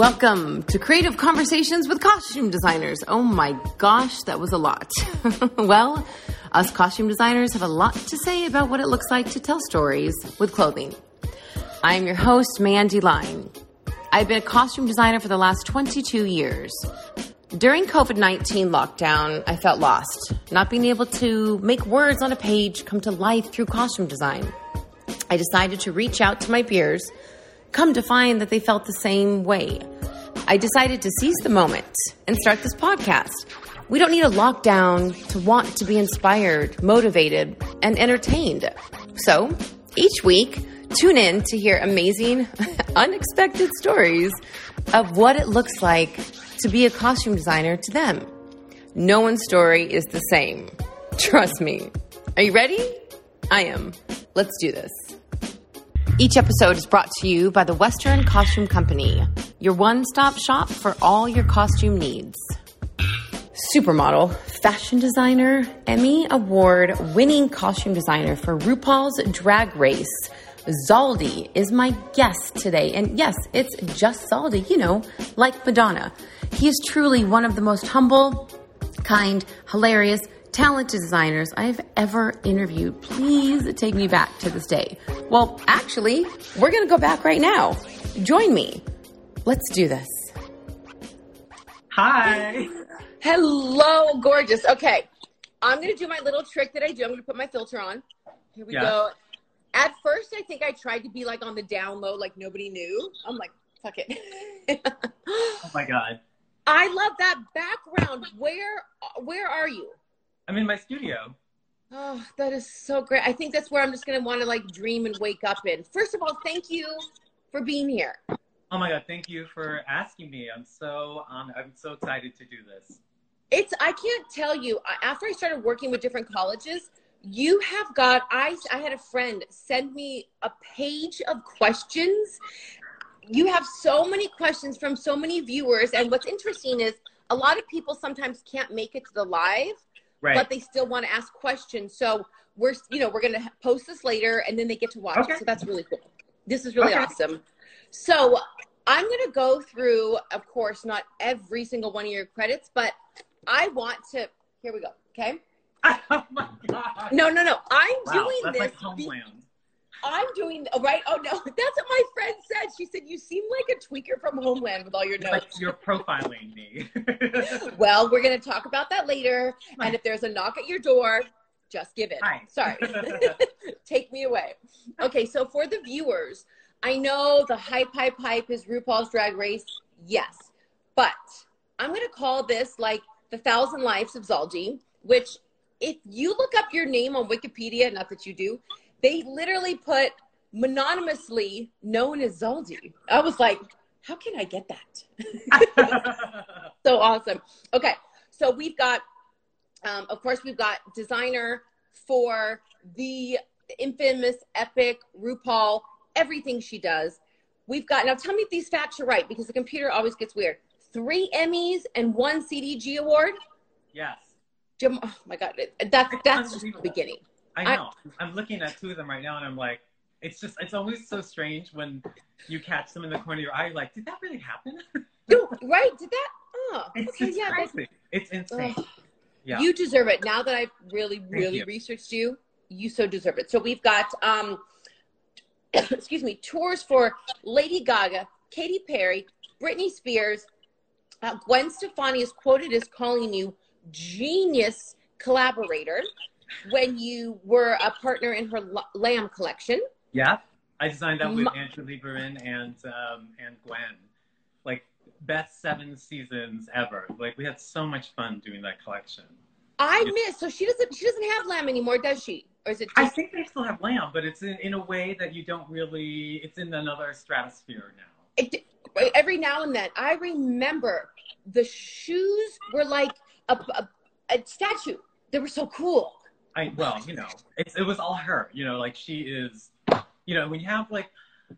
Welcome to Creative Conversations with Costume Designers. Oh my gosh, that was a lot. well, us costume designers have a lot to say about what it looks like to tell stories with clothing. I am your host, Mandy Line. I've been a costume designer for the last 22 years. During COVID 19 lockdown, I felt lost, not being able to make words on a page come to life through costume design. I decided to reach out to my peers, come to find that they felt the same way. I decided to seize the moment and start this podcast. We don't need a lockdown to want to be inspired, motivated, and entertained. So, each week, tune in to hear amazing, unexpected stories of what it looks like to be a costume designer to them. No one's story is the same. Trust me. Are you ready? I am. Let's do this. Each episode is brought to you by the Western Costume Company, your one stop shop for all your costume needs supermodel, fashion designer, Emmy Award winning costume designer for RuPaul's Drag Race. Zaldy is my guest today. And yes, it's just Zaldy, you know, like Madonna. He is truly one of the most humble, kind, hilarious, talented designers I've ever interviewed. Please take me back to this day. Well, actually, we're going to go back right now. Join me. Let's do this. Hi. Hello, gorgeous. Okay, I'm going to do my little trick that I do. I'm going to put my filter on. Here we Yeah. go. At first, I think I tried to be like on the down low, like nobody knew. I'm like, fuck it. Oh my god. I love that background. Where where are you? I'm in my studio. Oh, that is so great. I think that's where I'm just going to want to like dream and wake up in. First of all, thank you for being here. Oh my god, thank you for asking me. I'm so um, I'm so excited to do this. It's I can't tell you. After I started working with different colleges, you have got. I I had a friend send me a page of questions. You have so many questions from so many viewers, and what's interesting is a lot of people sometimes can't make it to the live, Right. but they still want to ask questions. So we're you know we're gonna post this later, and then they get to watch Okay. it. So that's really cool. This is really Okay. awesome. So I'm gonna go through, of course, not every single one of your credits, but I want to. Here we go. Okay. oh my god. No, no, no. I'm Wow, doing this. like. I'm doing. Oh, right. Oh no, that's what my friend said. She said you seem like a tweaker from Homeland with all your notes. you're profiling me. Well, we're gonna talk about that later. And if there's a knock at your door, just give it. Hi. Sorry. Take me away. Okay, so for the viewers, I know the hype, hype, hype is RuPaul's Drag Race. Yes, but I'm going to call this like the Thousand Lives of Zaldy, which if you look up your name on Wikipedia, not that you do, they literally put mononymously known as Zaldy. I was like, how can I get that? so awesome. Okay, so we've got, um, of course, we've got designer for the infamous, epic RuPaul, everything she does. We've got now. Tell me if these facts are right because the computer always gets weird. Three Emmys and one CDG award. yes. Jim, oh my God, that's that's just the beginning. I I- know. I'm looking at two of them right now and I'm like, it's just it's always so strange when you catch them in the corner of your eye, like, did that really happen? No, right? Did that? Oh, It's, okay, it's yeah. That's. It's insane. Ugh. Yeah. You deserve it. Now that I've really, really you. researched you, you so deserve it. So we've got, um, excuse me, tours for Lady Gaga, Katy Perry, Britney Spears. Uh, Gwen Stefani is quoted as calling you genius collaborator when you were a partner in her Lamb collection. Yeah, I designed that with Ma- Andrea Lieberman and um, and Gwen. Like best seven seasons ever. Like we had so much fun doing that collection. I miss. So she doesn't. She doesn't have Lamb anymore, does she? Or is it I think they still have Lamb, but it's in, in a way that you don't really. It's in another stratosphere now. it, every now and then i remember the shoes were like a, a, a statue they were so cool I well, you know, it's it was all her. You know, like she is. You know, when you have like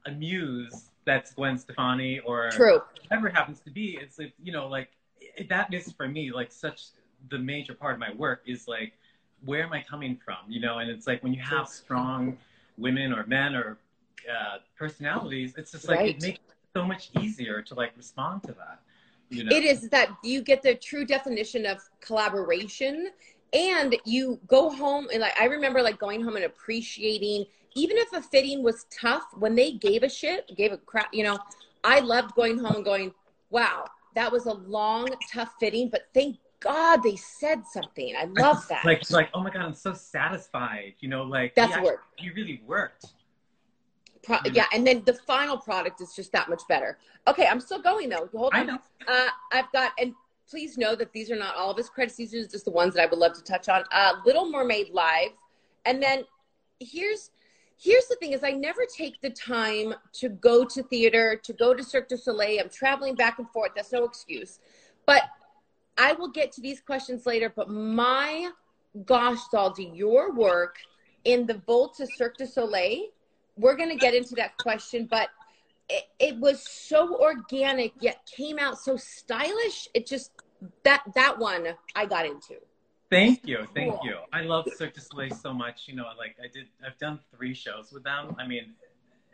a muse that's Gwen Stefani or true whatever it happens to be, it's like you know, like it, that is for me like such the major part of my work is like where am I coming from? You know, and it's like when you have strong women or men or uh, personalities, it's just like Right. it makes so much easier to like respond to that. You know? It is that you get the true definition of collaboration and you go home and like I remember like going home and appreciating even if a fitting was tough when they gave a shit, gave a crap, you know, I loved going home and going, wow, that was a long, tough fitting, but thank God they said something. I love that. like, it's like, oh my God, I'm so satisfied. You know, like that's you work. You really worked. Pro- yeah, and then the final product is just that much better. Okay, I'm still going though. Hold on. I know. Uh, I've got, and please know that these are not all of his credits. These are just the ones that I would love to touch on. Uh, Little Mermaid Live, and then here's here's the thing: is I never take the time to go to theater, to go to Cirque du Soleil. I'm traveling back and forth. That's no excuse, but I will get to these questions later. But my gosh, Zaldy, your work in the Volta Cirque du Soleil we're going to get into that question, but it, it, was so organic yet came out so stylish. It just that that one I got into. Thank you, thank cool. you. I love Cirque du Soleil so much. You know, like I did, I've done three shows with them. I mean,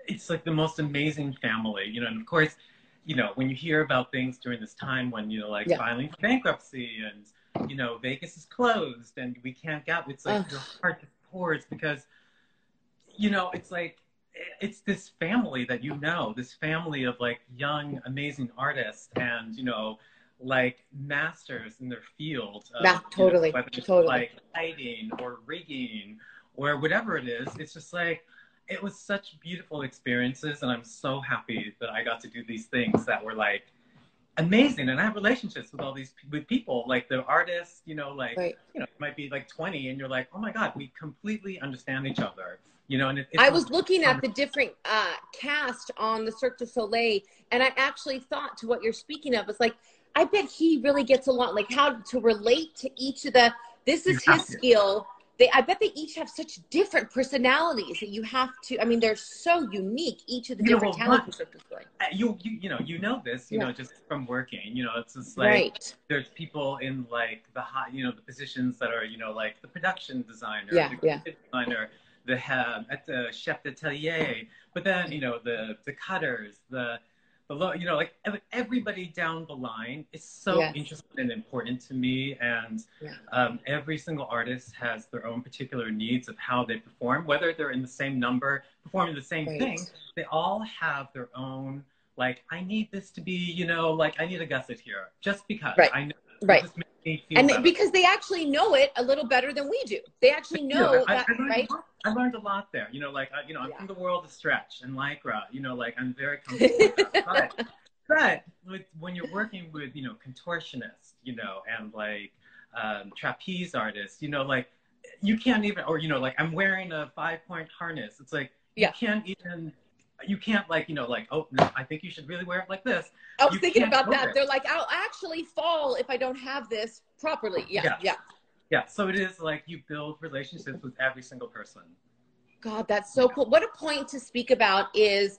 it's like the most amazing family. You know, and of course, you know, when you hear about things during this time when you know, like yeah. filing for bankruptcy and you know, Vegas is closed and we can't get. It's like Ugh. your heart just pours because, you know, it's like it's this family that you know, this family of like young, amazing artists and, you know, like masters in their field. Of, yeah, totally. You know, totally. like lighting or rigging or whatever it is, it's just like, it was such beautiful experiences. And I'm so happy that I got to do these things that were like, amazing and i have relationships with all these with people like the artists you know like right. you know it might be like 20 and you're like oh my god we completely understand each other you know and it, i was looking at the different uh, cast on the cirque du soleil and i actually thought to what you're speaking of it's like i bet he really gets along like how to relate to each of the this is his skill they i bet they each have such different personalities that you have to i mean they're so unique each of the you different know, well, talents uh, you, you you know you know this you yeah. know just from working you know it's just like right. there's people in like the high you know the positions that are you know like the production designer yeah, the yeah. designer the uh, at the chef d'atelier but then you know the the cutters the below, you know, like everybody down the line is so yes. interesting and important to me. And yeah. um, every single artist has their own particular needs of how they perform, whether they're in the same number, performing the same right. thing. They all have their own, like, I need this to be, you know, like I need a gusset here, just because right. I know. Right. And better. because they actually know it a little better than we do. They actually know yeah, that, I, I right? I learned a lot there. You know, like you know, I'm yeah. from the world of stretch and lycra. You know, like I'm very comfortable. but, but with, when you're working with you know contortionists, you know, and like um, trapeze artists, you know, like you can't even, or you know, like I'm wearing a five point harness. It's like yeah. you can't even. You can't like you know like oh no I think you should really wear it like this. I was you thinking about that. It. They're like I'll actually fall if I don't have this properly. Yeah, yeah. yeah. Yeah, so it is like you build relationships with every single person. God, that's so cool. What a point to speak about is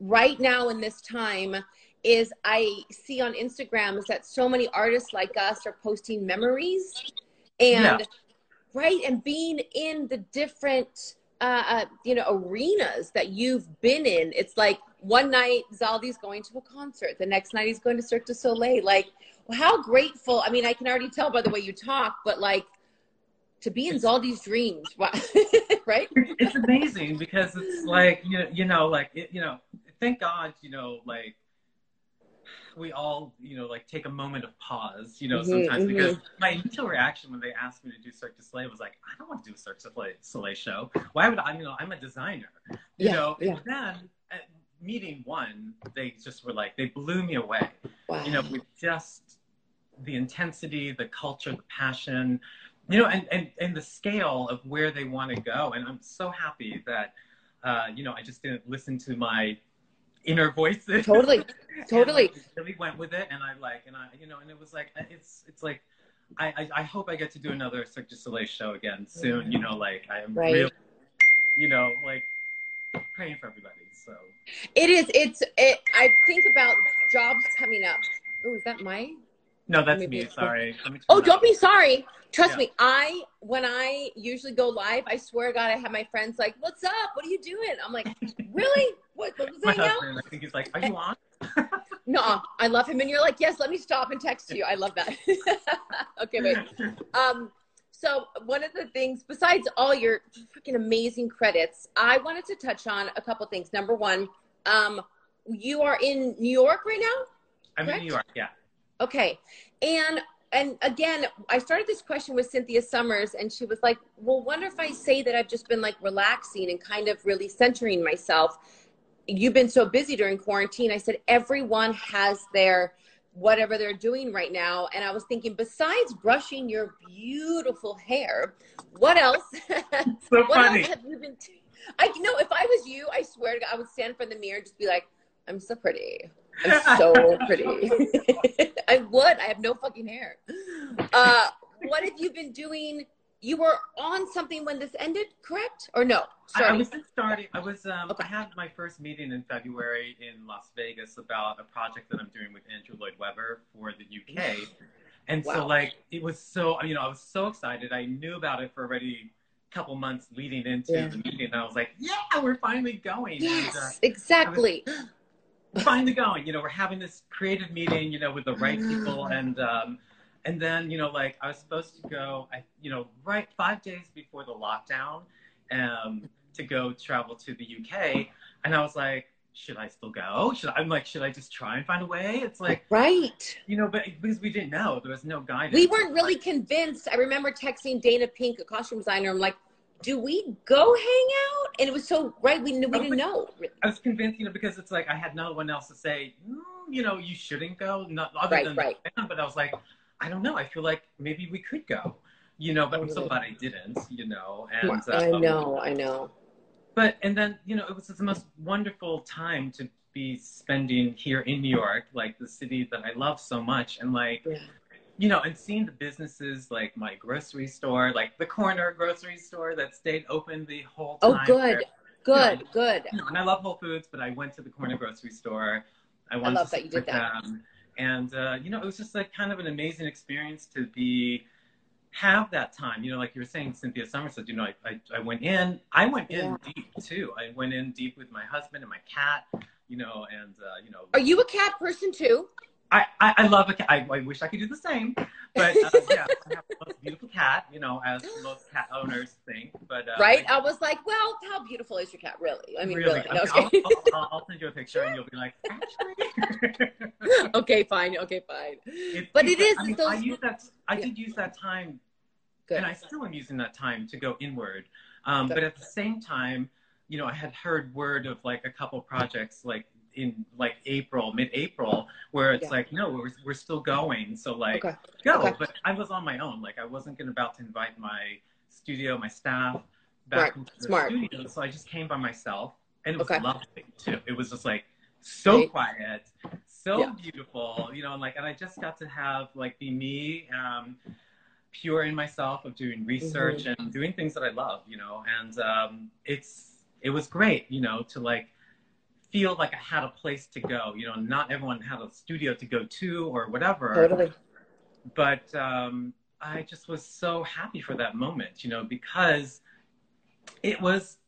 right now in this time is I see on Instagram is that so many artists like us are posting memories and yeah. right and being in the different uh, uh, you know arenas that you've been in. It's like one night Zaldy's going to a concert, the next night he's going to Cirque du Soleil. Like how grateful. I mean, I can already tell by the way you talk, but like to be in Zaldy's dreams, right? It's amazing because it's like you you know like it, you know thank God you know like we all you know like take a moment of pause you know mm-hmm, sometimes mm-hmm. because my initial reaction when they asked me to do Cirque du Soleil was like I don't want to do a Cirque du Soleil show. Why would I? You know I'm a designer. You yeah, know yeah. and then at meeting one they just were like they blew me away. Wow. You know with just the intensity, the culture, the passion, you know, and, and, and the scale of where they want to go. And I'm so happy that, uh, you know, I just didn't listen to my inner voices. Totally. Totally. like, really went with it. And I like, and I, you know, and it was like, it's, it's like, I, I, I hope I get to do another Cirque du Soleil show again soon. You know, like I am right. really, you know, like praying for everybody. So it is. It's. It. I think about jobs coming up. Oh, is that my no, that's Maybe me. Sorry. Oh, don't be sorry. Trust yeah. me. I when I usually go live, I swear God, I have my friends like, "What's up? What are you doing?" I'm like, "Really? What? what was my husband, I think he's like, "Are you on?" no, I love him. And you're like, yes, let me stop and text you. I love that. okay, wait. Um, so one of the things, besides all your freaking amazing credits, I wanted to touch on a couple things. Number one, um, you are in New York right now. I'm correct? in New York. Yeah. Okay, and and again, I started this question with Cynthia Summers, and she was like, "Well, wonder if I say that I've just been like relaxing and kind of really centering myself." You've been so busy during quarantine. I said everyone has their whatever they're doing right now. And I was thinking, besides brushing your beautiful hair, what else? So what funny. else have you been? T- I know if I was you, I swear to God, I would stand in front of the mirror and just be like, "I'm so pretty. I'm so pretty." I would. I have no fucking hair. Uh, what have you been doing? You were on something when this ended, correct? Or no? I, I Sorry. was just starting. I was. Um, Okay. I had my first meeting in February in Las Vegas about a project that I'm doing with Andrew Lloyd Webber for the UK, and Wow. so like it was so. You know, I was so excited. I knew about it for already a couple months leading into Yeah. the meeting, and I was like, "Yeah, we're finally going." And, uh, Yes, exactly. finally going. You know, we're having this creative meeting. You know, with the right people, and um, and then you know, like I was supposed to go. I you know, right five days before the lockdown, um, to go travel to the UK, and I was like, should I still go? Should I, I'm like, should I just try and find a way? It's like Right. you know, but because we didn't know, there was no guidance. We weren't really convinced. I remember texting Dana Pink, a costume designer. I'm like, do we go hang out? And it was so right. We knew we didn't know. I was convinced, you know, because it's like I had no one else to say, mm, you know, you shouldn't go, not other Right, than right. But I was like, I don't know. I feel like maybe we could go, you know. But I'm so glad I didn't, you know. And I um, know. I know. But and then you know, it was the most wonderful time to be spending here in New York, like the city that I love so much, and like Yeah. you know, and seeing the businesses like my grocery store, like the corner grocery store that stayed open the whole time. Oh, time. good. Good. Yeah. Good. You know, and I love Whole Foods, but I went to the corner grocery store. I wanted love to that you did that. them. And uh, you know, it was just like kind of an amazing experience to be have that time. You know, like you were saying, Cynthia Summers said, you know, I, I, I went in, I went in Yeah. deep too. I went in deep with my husband and my cat, you know, and uh, you know, Are you a cat person too? I, I, I love a cat. I, I wish I could do the same, but uh, yeah, I have the most beautiful cat, you know, as most cat owners think. But uh, right? I- I was like, well, how beautiful is your cat, really? I mean, really, really. No, I'll, okay. I'll, I'll, I'll send you a picture and you'll be like, actually. okay, fine. Okay, fine. But it is, I, mean, those- I use that. I Yeah. did use that time, Good. and I still am using that time to go inward. Um, but at the same time, you know, I had heard word of like a couple projects, like in like April, mid-April, where it's Yeah. like, no, we're we're still going. So like, Okay. go. Okay. But I was on my own. Like I wasn't gonna about to invite my studio, my staff back Right. into the Smart. studio. So I just came by myself, and it was Okay. lovely too. It was just like so Right. quiet, so Yeah. beautiful, you know, and like, and I just got to have like be me, um, pure in myself of doing research Mm-hmm. and doing things that I love, you know, and um, it's it was great, you know, to like feel like I had a place to go, you know, not everyone had a studio to go to or whatever Totally. but um, I just was so happy for that moment, you know, because it was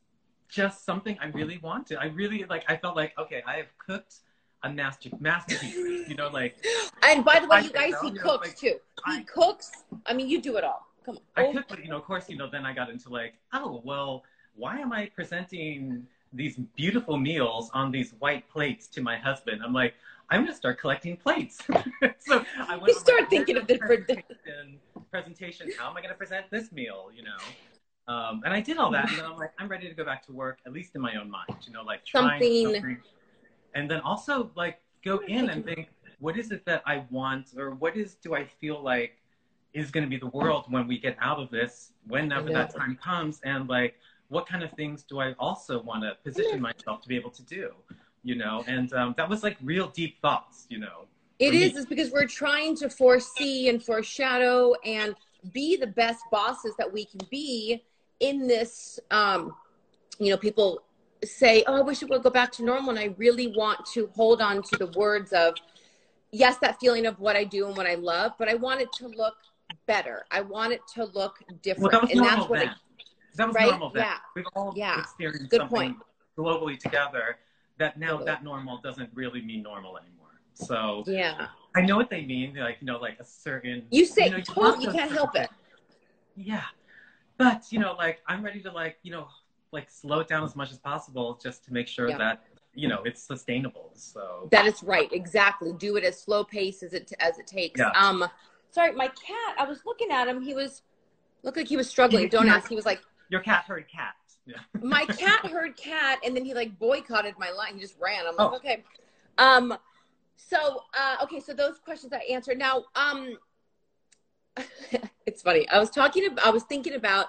just something I really wanted. I really like. I felt like okay, I have cooked a master masterpiece. You know, like And by the way, I you guys, he you know, cooks like, too. He I- cooks. I mean, you do it all. Come on. I cooked, but you know, of course, you know, then I got into like, oh well, why am I presenting these beautiful meals on these white plates to my husband? I'm like. I'm gonna start collecting plates. so I went You start thinking of the presentation, presentation. How am I gonna present this meal? You know, um, and I did all that, and then I'm like, I'm ready to go back to work, at least in my own mind. You know, like trying Something- and then also like go in and think, what is it that I want, or what is do I feel like is going to be the world when we get out of this, whenever that time comes, and like what kind of things do I also want to position myself to be able to do, you know? And um, that was like real deep thoughts, you know. It is, me. is, because we're trying to foresee and foreshadow and be the best bosses that we can be in this. Um, you know, people say, "Oh, I wish it would go back to normal," and I really want to hold on to the words of, yes, that feeling of what I do and what I love, but I want it to look better. I want it to look different, Well, and that's what. then. That was Right? normal then. Yeah. We've all Yeah. experienced Good something point. globally together that now Totally. that normal doesn't really mean normal anymore. So Yeah. I know what they mean, like you know, like a certain. You say know, totally, you can't help it. Yeah, but you know, like I'm ready to like you know, like slow it down as much as possible just to make sure Yeah. that you know it's sustainable. So That is right. Exactly. Do it as slow pace as it as it takes. Yeah. Um, sorry, my cat. I was looking at him. He was looked like he was struggling. Don't ask. He was like, your cat heard cat. Yeah. my cat heard cat, and then he like boycotted my line. He just ran. I'm like, Oh. okay. Um, so uh, okay, so those questions I answered. Now, um, it's funny. I was talking. About, I was thinking about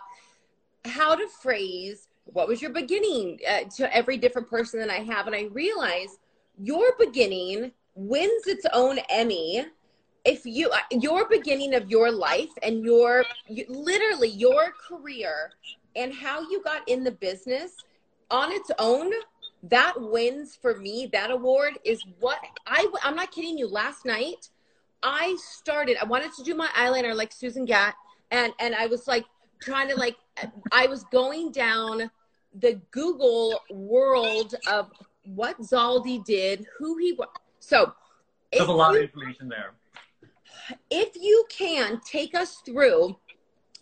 how to phrase what was your beginning uh, to every different person that I have, and I realized your beginning wins its own Emmy. If you uh, your beginning of your life and your you, literally your career and how you got in the business on its own that wins for me that award is what i i'm not kidding you last night i started i wanted to do my eyeliner like susan gatt and and i was like trying to like i was going down the google world of what zaldy did who he was so There's a lot you- of information there. if you can take us through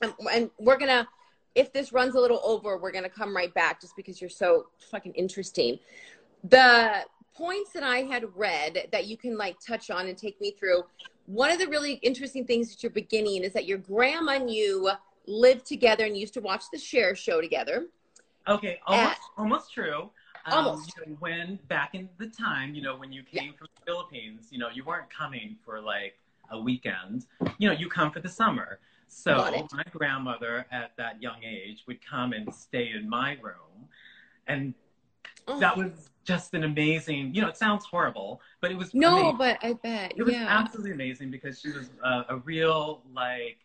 and, and we're gonna if this runs a little over we're gonna come right back just because you're so fucking interesting the points that i had read that you can like touch on and take me through one of the really interesting things at your beginning is that your grandma and you lived together and used to watch the Cher show together Okay, almost, almost true. Um, Almost. you know, when back in the time, you know, when you came from the Philippines, you know, you weren't coming for like a weekend. You know, you come for the summer. So my grandmother at that young age would come and stay in my room, and Oh, that was just an amazing. You know, it sounds horrible, but it was no amazing. but i bet It was yeah absolutely amazing because she was a, a real like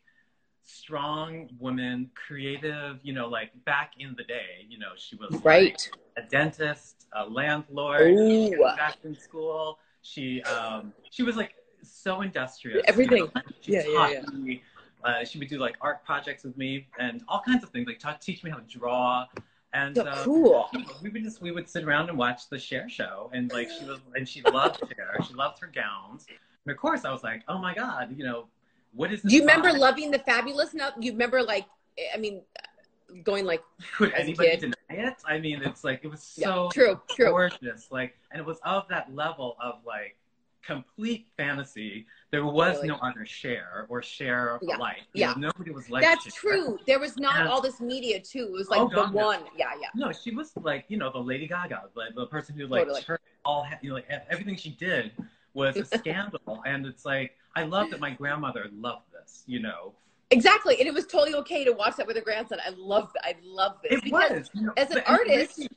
strong woman, creative. You know, like back in the day, you know, she was like, right a dentist, a landlord, Ooh. was back in school. She um she was like so industrious. Everything. You know? She Yeah, yeah, yeah. me. Uh, she would do like art projects with me and all kinds of things, like taught, teach me how to draw. And so uh, cool we would just we would sit around and watch the Cher show, and like she was and she loved Cher. She loved her gowns, and of course I was like, oh my god, you know, what is this? do you remember loving the fabulous no you remember like i mean going like Could anybody deny it? I mean, it's like it was yeah, so true true gorgeous. Like, and it was of that level of like complete fantasy. There was Really. no other share or share Yeah. alike. Yeah. Nobody was like That's true. There was not And- all this media too. It was oh, like Oh, the God, no. one. Yeah, yeah. No, she was like you know the Lady Gaga, like the person who like Totally. turned all you know, like everything she did was a scandal, and it's like I love that my grandmother loved this. You know, Exactly. And it was totally okay to watch that with her grandson. I love I love this. it because was you know, as an artist,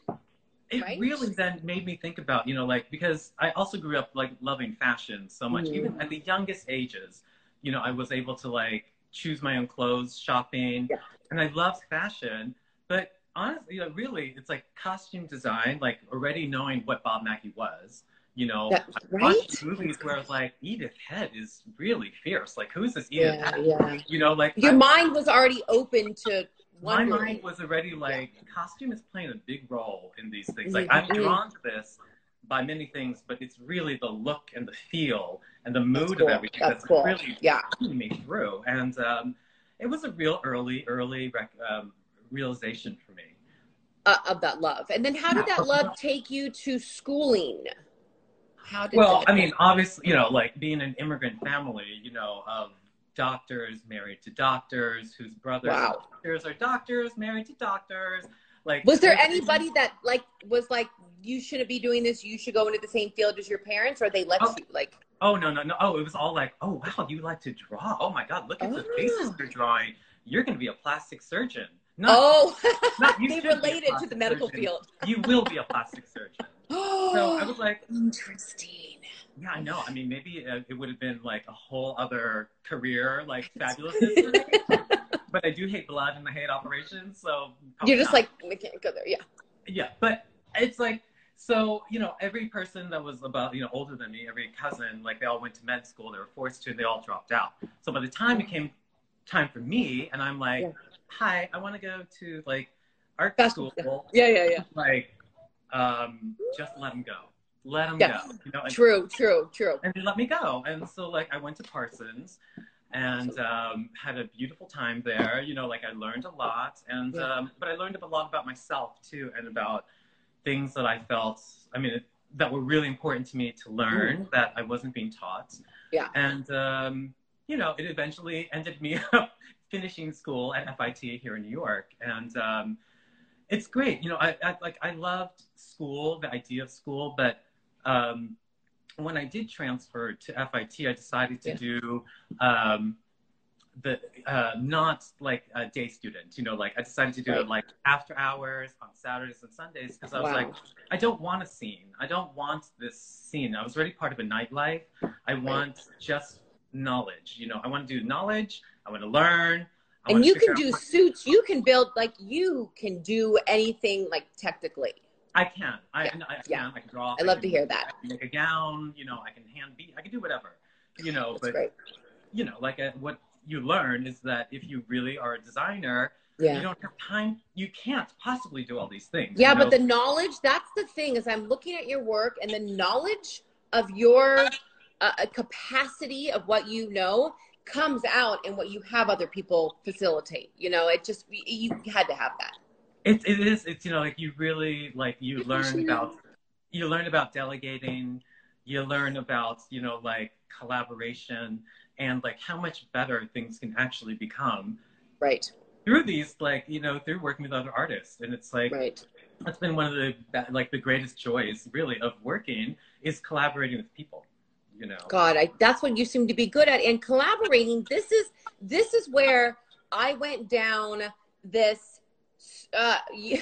it right? really then made me think about you know like because I also grew up like loving fashion so much Mhm. even at the youngest ages you know I was able to like choose my own clothes shopping Yeah. and I loved fashion but honestly you know really it's like costume design like already knowing what Bob Mackie was you know That- right? movies where I was like Edith Head is really fierce like who's this Edith yeah, Head yeah. you know like Your I- mind was already open to my mind was already like costume is playing a big role in these things. Like I'm drawn to this by many things, but it's really the look and the feel and the mood cool. of everything That's that's, cool. really Yeah. pulling me through. And um, it was a real early, early rec- um, realization for me. Uh, of that love. And then how did that love take you to schooling? How did Well, I mean, obviously, you know, like being an immigrant family, you know, of doctors married to doctors whose brothers Wow. are doctors are doctors married to doctors. Like, was there anybody that like was like you shouldn't be doing this, you should go into the same field as your parents or they let Oh. you like Oh no no no! Oh, it was all like, oh wow, you like to draw. Oh my god, look at the Oh. faces ah. you're drawing. You're going to be a plastic surgeon. Not, Oh not you they should be a related to the medical surgeon. field. You will be a plastic surgeon. So I was like, Interesting. Yeah, I know. I mean, maybe uh, it would have been like a whole other career, like fabulous. but I do hate blood and I hate operations, so You're just not. like we can't go there. Yeah. yeah but it's like so you know every person that was about you know older than me every cousin like they all went to med school they were forced to and they all dropped out so by the time it came time for me and i'm like Yeah. hi i want to go to like art school Yeah, yeah, yeah. like um, just let them go. Let them Yes. go. You know, and, True, true, true. and they let me go. And so like I went to Parsons and um, had a beautiful time there. You know, like I learned a lot, and Yeah. um, but I learned a lot about myself too, and about things that I felt. I mean, that were really important to me to learn that I wasn't being taught. Yeah. And um, you know, it eventually ended me up finishing school at FIT here in New York, and um, it's great. You know, I, I like I loved school, the idea of school, but um, when I did transfer to FIT, I decided to Yeah. do um, the uh, not like a day student. You know, like I decided to do Right. it like after hours on Saturdays and Sundays because I was Wow. like, I don't want a scene. I don't want this scene. I was already part of a nightlife. I want just knowledge. You know, I want to do knowledge. I want to learn. I And you can do suits. You can build like you can do anything like technically. I can. I, Yeah. I, I can. Yeah. I can draw. I love can- to hear that. I can make a gown. You know, I can hand beat. I can do whatever. You know, That's but great. you know, like uh, what you learn is that if you really are a designer, Yeah. you don't have time. You can't possibly do all these things. Yeah, you but the knowledge, that's the thing is I'm looking at your work and the knowledge of your uh, uh, capacity of what you know comes out in what you have other people facilitate. You know, it just, you had to have that. It, it is. It's you know, like you really like you learn about you learn about delegating. You learn about you know like collaboration and like how much better things can actually become Right, through these like you know through working with other artists and it's like right. that's been one of the like the greatest joys really of working is collaborating with people you know God, I, that's what you seem to be good at. And collaborating, this is, this is where I went down this, uh, you,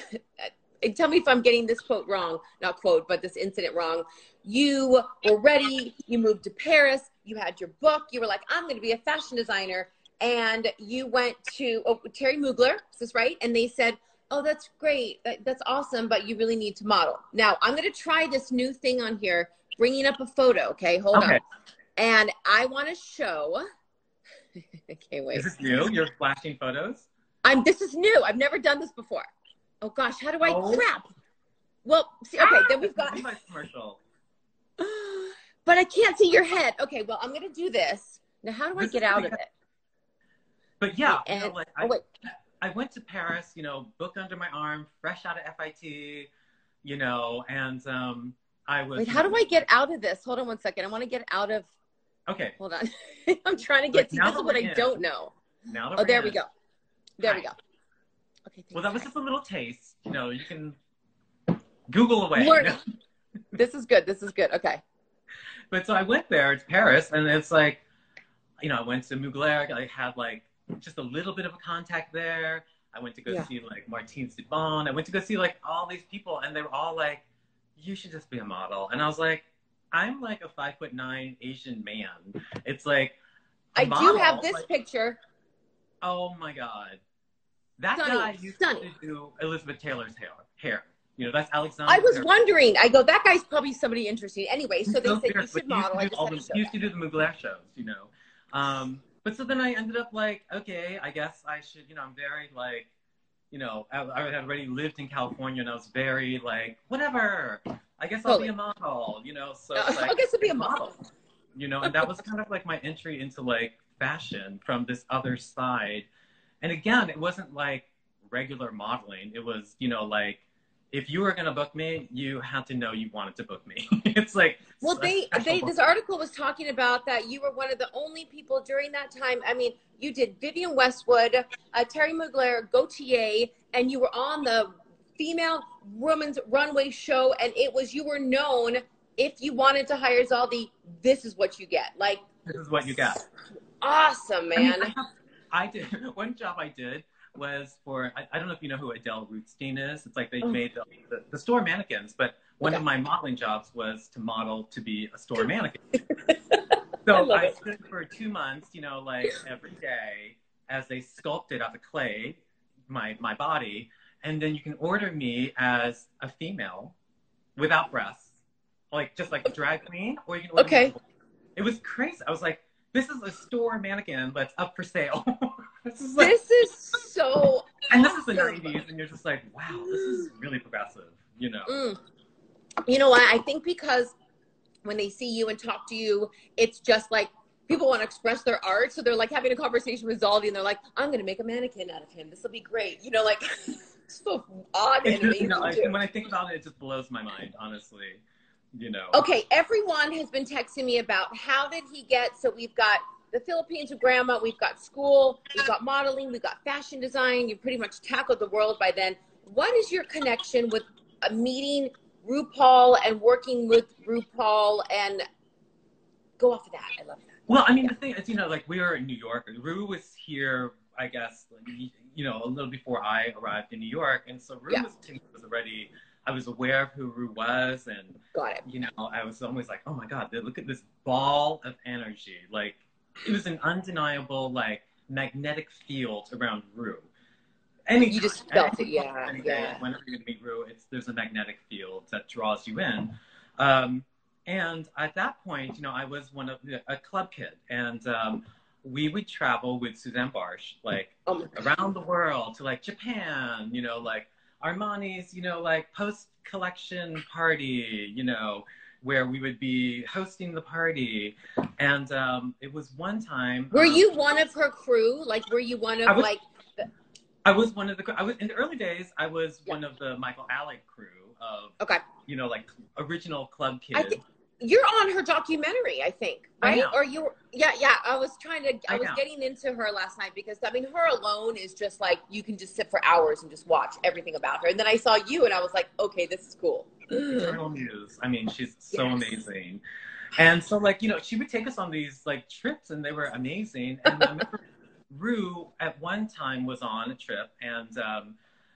tell me if I'm getting this quote wrong, not quote, but this incident wrong. You were ready. You moved to Paris. You had your book. You were like, I'm going to be a fashion designer. And you went to oh, Thierry Mugler, is this right? And they said, Oh, that's great. That, that's awesome. But you really need to model. Now, I'm going to try this new thing on here, bringing up a photo. Okay. Hold Okay. on. And I want to show. I can't wait. is this new you're flashing photos I'm. This is new. I've never done this before. Oh gosh, how do I Oh. crap? Well, see, okay, then we've got. Commercial But I can't see your head. Okay, well, I'm gonna do this. Now, how do I This get out of it? but yeah you know, like I, oh wait, I went to Paris, you know, book under my arm, fresh out of FIT, you know, and um, I was. wait. How do I get out of this? Hold on one second. I want to get out of. Okay, Hold on. I'm trying to get. Like, See, this is what we're I in. don't know. now Oh, there in- we go. There we go. Okay. Well, that was just a little taste. You know, you can Google away. You? This is good. This is good. Okay. But so I went there to Paris, and it's like, you know, I went to Mugler. I had like just a little bit of a contact there. I went to go Yeah. see like Martine Sitbon. I went to go see like all these people, and they were all like, "You should just be a model." And I was like, "I'm like a five foot nine Asian man. It's like I do have this like, picture. oh my god, that Stunning, guy used stunning. to do Elizabeth Taylor's hair. Hair, you know, that's Alexander. I was Taylor. wondering. I go, that guy's probably somebody interesting. Anyway, so they said you should he used model. to do all the- used to do the Mugler shows, you know. Um, but so then I ended up like, okay, I guess I should, you know, I'm very like, you know, I, I had already lived in California and I was very like, whatever. I guess I'll Totally. be a model, you know. So Uh, like, I guess I'll be a model. you know, and that was kind of like my entry into like fashion from this other side. And again, it wasn't like regular modeling. It was, you know, like if you were going to book me, you had to know you wanted to book me. it's like, Well, they, they book. this article was talking about that you were one of the only people during that time. I mean, you did Vivienne Westwood, uh, Thierry Mugler, Gaultier, and you were on the female women's runway show, and it was you were known. If you wanted to hire Zaldy, this is what you get. Like this is what you got. awesome, I, mean, man. I, have- I did one job I did was for I, I don't know if you know who Adel Rootstein is. It's like they Oh. made the, the, the store mannequins, but one Okay. of my modeling jobs was to model to be a store mannequin. So I, it. stood for two months, you know, like every day as they sculpted out of clay my my body, and then you can order me as a female without breasts, like just like a drag queen, or you can order Okay. It was crazy. I was like, this is a store mannequin that's up for sale. this is like, This is so. and this is the 90s, and you're just like, wow, this is really progressive, you know? Mm. You know what? I think because when they see you and talk to you, it's just like people want to express their art. So they're like having a conversation with Zaldy and they're like, I'm going to make a mannequin out of him. This will be great. You know, like so odd and amazing. I, when I think about it, it just blows my mind, honestly. You know. Okay, everyone has been texting me about how did he get. So we've got the Philippines with grandma, we've got school, we've got modeling, we've got fashion design. You've pretty much tackled the world by then. What is your connection with uh, meeting RuPaul and working with RuPaul and go off of that? I love that. Well, I mean, the thing is, you know, like we were in New York. Ru was here, I guess, like, you know, a little before I arrived in New York, and so Ru Yeah. was, was already. I was aware of who Ru was, and Got it. you know, I was always like, oh my god, look at this ball of energy. Like, it was an undeniable, like, magnetic field around Ru. Any You just felt it, yeah, yeah. Whenever you're gonna meet Ru, it's there's a magnetic field that draws you in. Um, and at that point, you know, I was one of the, a club kid, and um, we would travel with Susanne Bartsch, like Oh around the world to like Japan, you know, like Armani's, you know, like post collection party, you know, where we would be hosting the party. And um, it was one time. Were um, you one of her crew? Like, were you one of was- like? I was one of the. I was in the early days. I was Yeah. one of the Michael Alig crew of, Okay, you know, like original club kids. Think- you're on her documentary, I think, I right? know. Or you? Yeah, yeah. I was trying to. I, I was know. getting into her last night because I mean, her alone is just like you can just sit for hours and just watch everything about her. And then I saw you, and I was like, okay, this is cool. Eternal Muse. I mean, she's so Yes. amazing. And so, like, you know, she would take us on these like trips, and they were amazing. And I remember Ru at one time was on a trip, and um,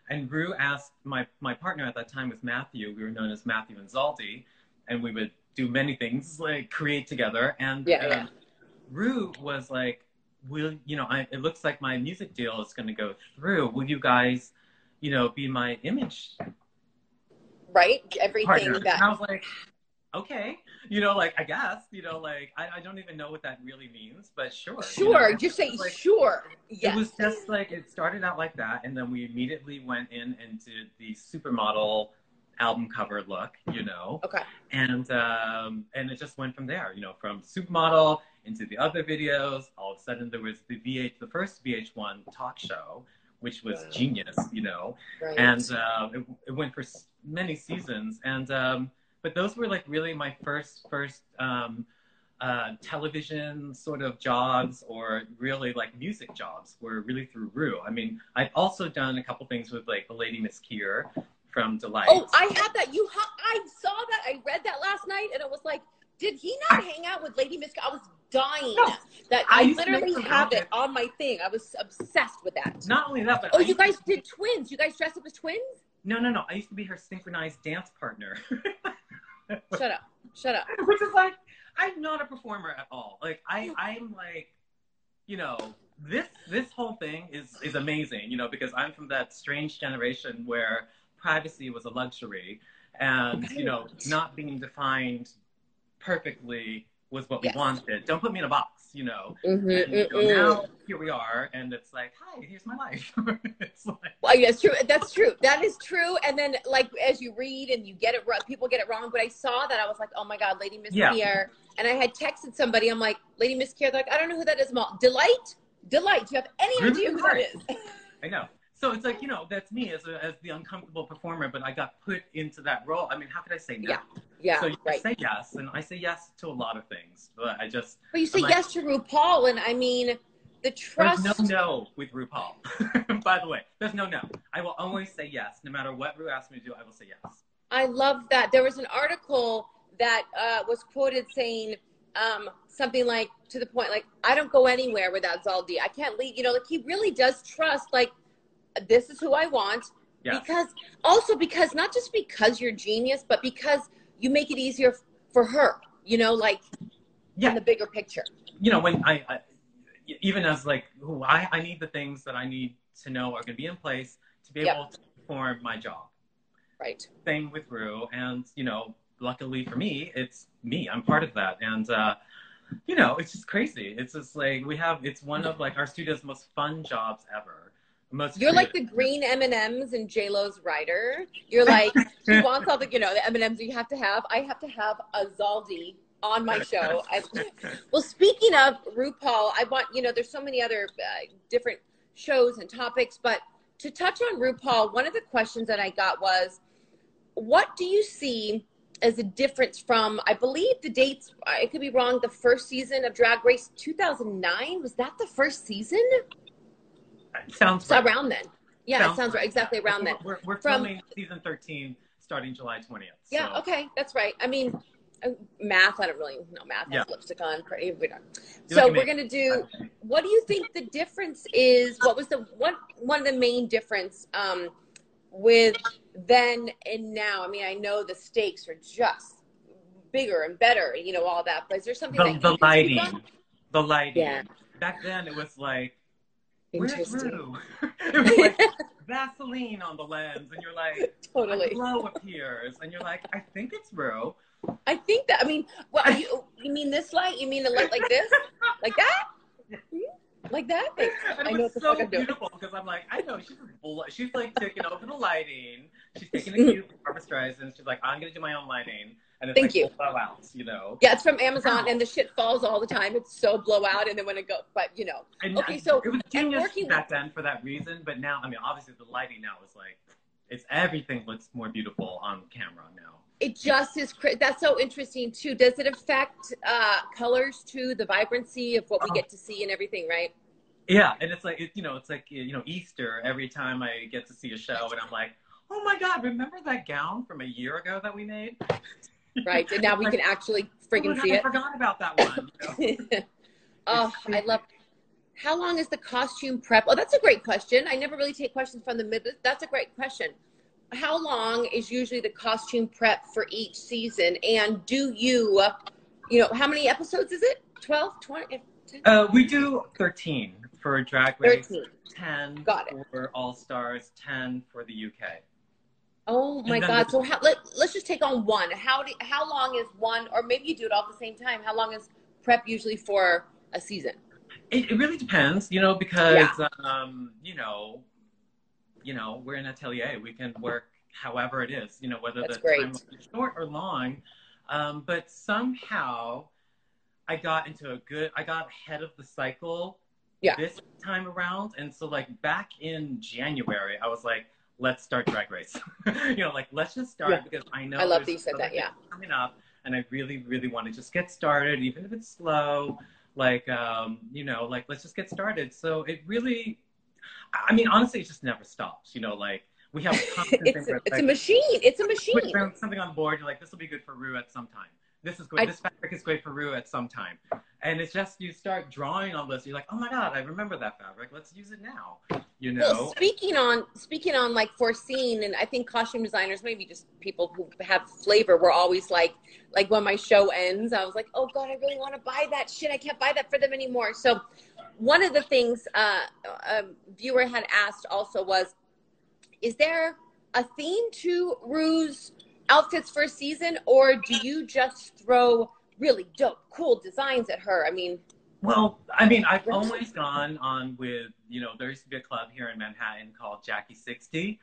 and Ru asked my my partner at that time was Matthew. We were known as Matthew and Zaldy, and we would do many things like create together. And Yeah, um, yeah. Ru was like, "Will you know? I, it looks like my music deal is going to go through. Will you guys, you know, be my image Right? Everything partner. that. And I was like, okay, you know, like I guess, you know, like I, I don't even know what that really means, but sure. you Sure, know. just say Like, sure. Yes. It was just like it started out like that, and then we immediately went in and did the supermodel album cover look, you know, okay. and um, and it just went from there, you know, from supermodel into the other videos. All of a sudden, there was the VH, the first VH1 talk show, which was genius, you know Right. and uh, it, it went for many seasons and um, but those were like really my first first um, uh, television sort of jobs or really like music jobs were really through Ru. I mean, I've also done a couple things with like the Lady Miss Kier from Deee-Lite. Oh, I had that. You, hu- I saw that. I read that last night, and it was like, did he not hang out with Lady Miss? I was dying. No. that I I, used to make literally have it on my thing. I was obsessed with that. Not only that, but Oh, I you guys did twins. You guys dressed up as twins? No, no, no. I used to be her synchronized dance partner. Shut up. Shut up. which is like I'm not a performer at all. Like I I'm like you know this this whole thing is is amazing. You know because I'm from that strange generation where privacy was a luxury, and you know not being defined perfectly was what Yes. we wanted. Don't put me in a box. You know. Mm-hmm, And now here we are, and it's like, hi, here's my life. it's like, Well, yeah, it's true. That's true. That is true. And then, like, as you read and you get it wrong, people get it wrong. But I saw that. I was like, oh my God, Lady Miss Yeah. Pierre. And I had texted somebody. I'm like, Lady Miss Pierre. They're like, I don't know who that is. I'm Deee-Lite? Deee-Lite. Do you have any idea who that is? I know. So it's like, you know, that's me as, a, as the uncomfortable performer, but I got put into that role. I mean, how could I say no? Yeah. Yeah, so you right. say yes, and I say yes to a lot of things, but I just, But you say like- yes to RuPaul, and I mean, the trust. there's no no with RuPaul. By the way, there's no no. I will always say yes. No matter what Ru asks me to do, I will say yes. I love that. There was an article that uh, was quoted saying um, something like, to the point, like, I don't go anywhere without Zaldy. I can't leave. You know, like, he really does trust, like, this is who I want. Yeah. Because, also because, not just because you're genius, but because you make it easier for her, you know, like, Yeah. in the bigger picture. You know, when I, I even as like, who I, I need the things that I need to know are going to be in place to be Yep. able to perform my job. Right. Same with Ru, and you know, luckily for me, it's me. I'm part of that, and uh, you know, it's just crazy. It's just like we have. It's one of like our studio's most fun jobs ever. You're like the green M and M's in J Lo's writer. You're like she wants all the you know the M and M's you have to have. I have to have a Zaldy on my show. I, well, speaking of RuPaul, I want you know there's so many other uh, different shows and topics, but to touch on RuPaul, one of the questions that I got was, what do you see as a difference from? I believe the dates. I could be wrong. The first season of Drag Race 2009 was that the first season? Sounds So right. around then. Yeah, it sounds right. Exactly around then. We're, we're From- filming season 13 starting July 20th. Yeah, so- okay, that's right. I mean, uh, math, I don't really know math. Yeah. Lipstick on. We don't. So we're gonna do. What do you think the difference is? What was the one one of the main difference um, with then and now? I mean, I know the stakes are just bigger and better. You know all that, but is there something The, the lighting. The lighting. Yeah. Back then it was like, Interesting. It was like Vaseline on the lens, and you're like, totally. glow appears, and you're like, I think it's Ru. I think that. I mean, well, you you mean this light? You mean the light like this, like that, Hmm? like that? And I know was the so fuck I'm doing. beautiful because I'm like, I know she's she's like taking over the lighting. She's taking Mm-hmm. a cute Barbra Streisand. She's like, I'm gonna do my own lighting, and it's Thank like you. blowouts, you know. Yeah, it's from Amazon, and the shit falls all the time. It's so blowout, and then when it goes, but you know, And Okay, so- it was genius working back then for that reason, but now, I mean, obviously the lighting now is like, it's everything looks more beautiful on camera now. it just is. That's so interesting too. Does it affect uh, colors too? The vibrancy of what we Oh. get to see and everything, right? Yeah, and it's like, it, you know, it's like, you know, Easter every time I get to see a show, and I'm like, oh my God, remember that gown from a year ago that we made? Right, and now we can actually Oh my friggin' God, see I it. forgot about that one. you know? oh, I love. How long is the costume prep? Oh, that's a great question. I never really take questions from the mid. That's a great question. How long is usually the costume prep for each season? And do you, uh, you know, how many episodes is it? 12, 20? Uh, we do 13 for Drag Race, 13. 10 Got it. for All Stars, 10 for the UK. Oh my God! the- So how, let, let's just take on one. How do, how long is one, or maybe you do it all at the same time? How long is prep usually for a season? It, it really depends, you know, because um, you know, you know, we're in atelier. We can work however it is, you know, whether That's the great. time is short or long. Um, but somehow, I got into a good. I got ahead of the cycle. Yeah. This time around, and so like back in January, I was like, let's start Drag Race. you know, like let's just start Yeah. because I know I love that you said that, yeah. coming up, and I really, really want to just get started, even if it's slow like um you know like let's just get started so it really i mean honestly it just never stops you know like we have It's a, it's like, a machine. It's a machine. put something on board you're like this will be good for Ru at some time this is great I- this fabric is great for Ru at some time and it's just you start drawing on this you're like oh my god i remember that fabric let's use it now you know Well, speaking on speaking on like foreseen, and I think costume designers, maybe just people who have flavor, were always like, like when my show ends, I was like, oh god, I really want to buy that shit. I can't buy that for them anymore. So, one of the things uh, a viewer had asked also was, is there a theme to Ru's outfits for a season, or do you just throw really dope, cool designs at her? I mean, Well, I mean, I've always gone on with, you know, there used to be a club here in Manhattan called Jackie 60.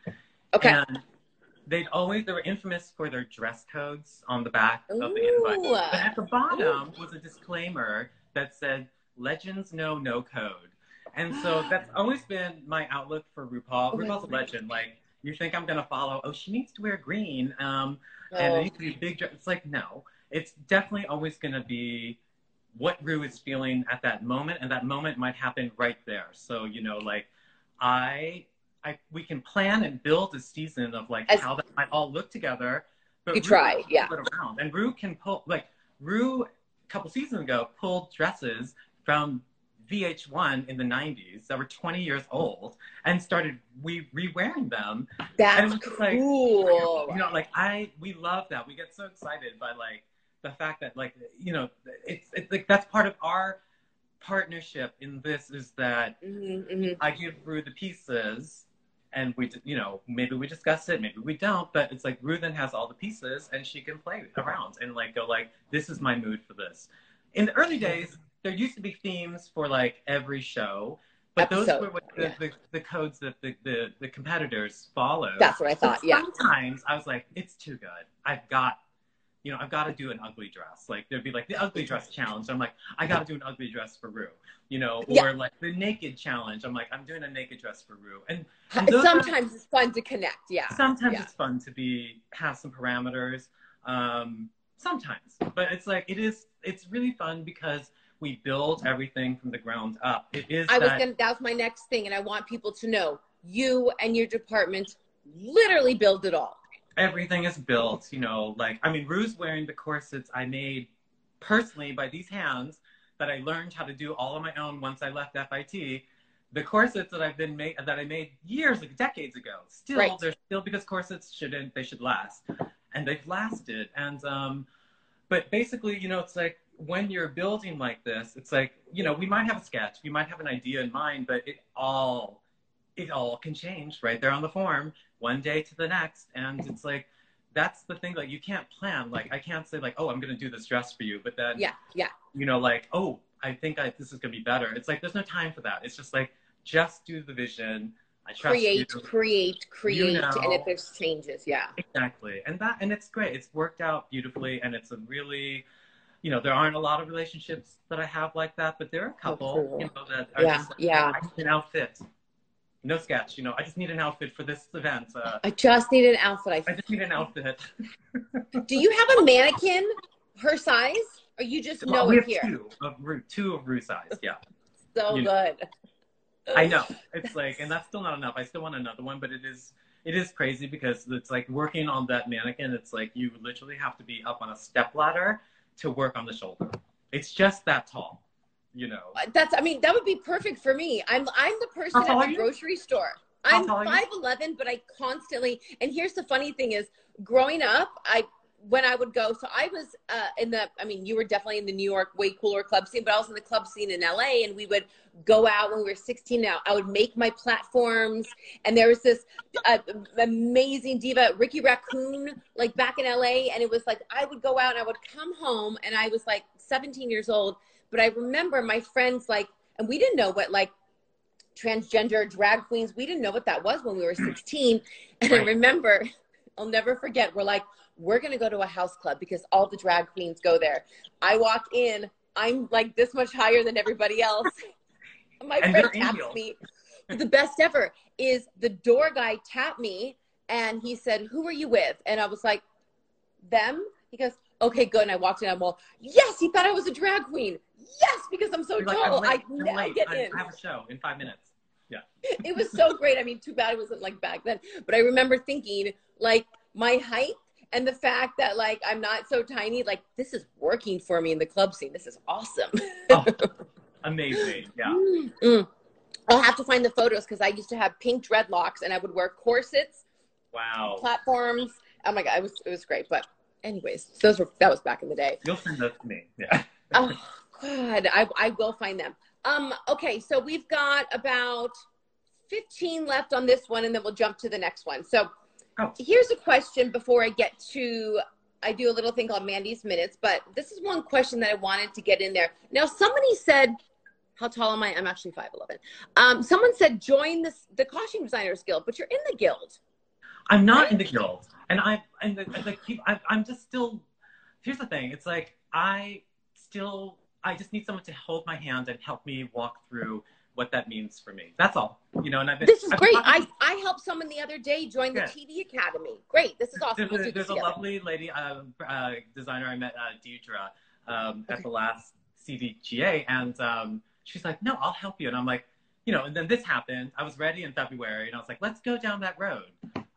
okay, And they'd always, they were infamous for their dress codes on the back of the invite. But at the bottom was a disclaimer that said, Legends know no code. And so that's always been my outlook for RuPaul. Oh RuPaul's a legend. Like, you think I'm going to follow, oh, she needs to wear green. Um, and Oh. it needs to be a big dress. It's like, no, it's definitely always going to be what Ru is feeling at that moment, and that moment might happen right there. So, you know, like, I, I, we can plan and build a season of like As- how that might all look together. But You Ru try, yeah. around, and Ru can pull like Ru a couple seasons ago pulled dresses from VH1 in the 90s that were 20 years old and started we re-wearing them that's it like, cool. you know like i we love that we get so excited by like the fact that like you know it's it's like that's part of our partnership in this is that Mhm, mhm. i give Ru the pieces and we you know maybe we discuss it maybe we don't but it's like Ru then has all the pieces and she can play around and like go like this is my mood for this in the early days there used to be themes for like every show But those were what the, yeah. the, the codes that the, the, the competitors followed. That's what I thought. But Yeah. Sometimes I was like, it's too good. I've got, you know, I've got to do an ugly dress. Like there'd be like the ugly dress challenge. I'm like, I got to do an ugly dress for Ru. You know, or Yeah. like the naked challenge. I'm like, I'm doing a naked dress for Ru. And, and those are- Sometimes it's fun to connect. Yeah. sometimes Yeah. it's fun to be have some parameters. Um, sometimes, but it's like it is. It's really fun because we build everything from the ground up. It is I was gonna. That was my next thing, and I want people to know you and your department literally build it all. everything is built. You know, like I mean, Ru's wearing the corsets I made personally by these hands that I learned how to do all on my own once I left FIT. The corsets that I've been made that I made years, like decades ago, still Right. they're still because corsets shouldn't they should last, and they've lasted. And um, but basically, you know, it's like when you're building like this, it's like you know we might have a sketch, we might have an idea in mind, but it all it all can change right there on the form one day to the next and it's like that's the thing like you can't plan like i can't say like oh i'm gonna do this dress for you but then Yeah. Yeah. you know like oh i think I, this is gonna be better it's like there's no time for that it's just like just do the vision i trust Create, you create, create, know. and if there's changes, yeah. exactly and that and it's great it's worked out beautifully and it's a really you know there aren't a lot of relationships that i have like that but there are a couple cool. you know that are Yeah, just like, yeah. i need an outfit no sketch you know i just need an outfit for this event uh, I just need an outfit. I I just need an outfit. do you have a mannequin her size, or you just know we it have here? two of Ru, two of Ru size. Yeah, So You- good. I know. It's like, and that's still not enough. I still want another one, but it is, it is crazy because it's like working on that mannequin. It's like you literally have to be up on a step ladder to work on the shoulder. It's just that tall, you know. Uh, that's. I mean, that would be perfect for me. I'm. I'm the person at the you? grocery store. I'm tall are five eleven, but I constantly. And here's the funny thing: is growing up, I when I would go. So I was uh, in the. I mean, you were definitely in the New York way cooler club scene, but I was in the club scene in LA, and we would go out when we were 16. Now I would make my platforms, and there was this uh, amazing diva, Ricky Raccoon, like back in LA, and it was like I would go out and I would come home, and I was like 17 years old, but I remember my friends like, and we didn't know what like transgender drag queens. We didn't know what that was when we were 16. And I remember, I'll never forget, we're like, we're going to go to a house club because all the drag queens go there. I walk in, I'm like this much higher than everybody else. My And friend taps angels. me. The best ever is the door guy tapped me and he said, Who are you with? And I was like, Them? He goes, Okay, good. And I walked in. I'm all, Yes, he thought I was a drag queen. Yes, because I'm so You're like, tall. I'm late. I I'm get I, in I have a show in five minutes. Yeah. it was so great. I mean, too bad it wasn't like back then. But I remember thinking, like, my height and the fact that like I'm not so tiny, like this is working for me in the club scene. This is awesome. Oh, amazing. Yeah. Mm. I'll have to find the photos because I used to have pink dreadlocks and I would wear corsets, Wow. platforms. Oh my god, it was it was great. But anyways, those were that was back in the day. You'll send those to me. Yeah. oh god I, I will find them um okay so we've got about 15 left on this one and then we'll jump to the next one so Oh. here's a question before i get to i do a little thing called mandy's minutes but this is one question that i wanted to get in there now somebody said how tall am i i'm actually 5'11 um someone said join this the costume designers guild but you're in the guild I'm not Right? in the guild, and I and the keep. I, I'm just still. Here's the thing. It's like I still. I just need someone to hold my hand and help me walk through what that means for me. That's all. You know. And I've been. this is I've great i i helped someone the other day join the tv academy great this is awesome There's, We'll there's a lovely lady, uh, uh, designer I met, uh, Deidre, um, Okay. at the last CDGA, and um, she's like, "No, I'll help you." And I'm like, you know, and then this happened. I was ready in February, and I was like, "Let's go down that road."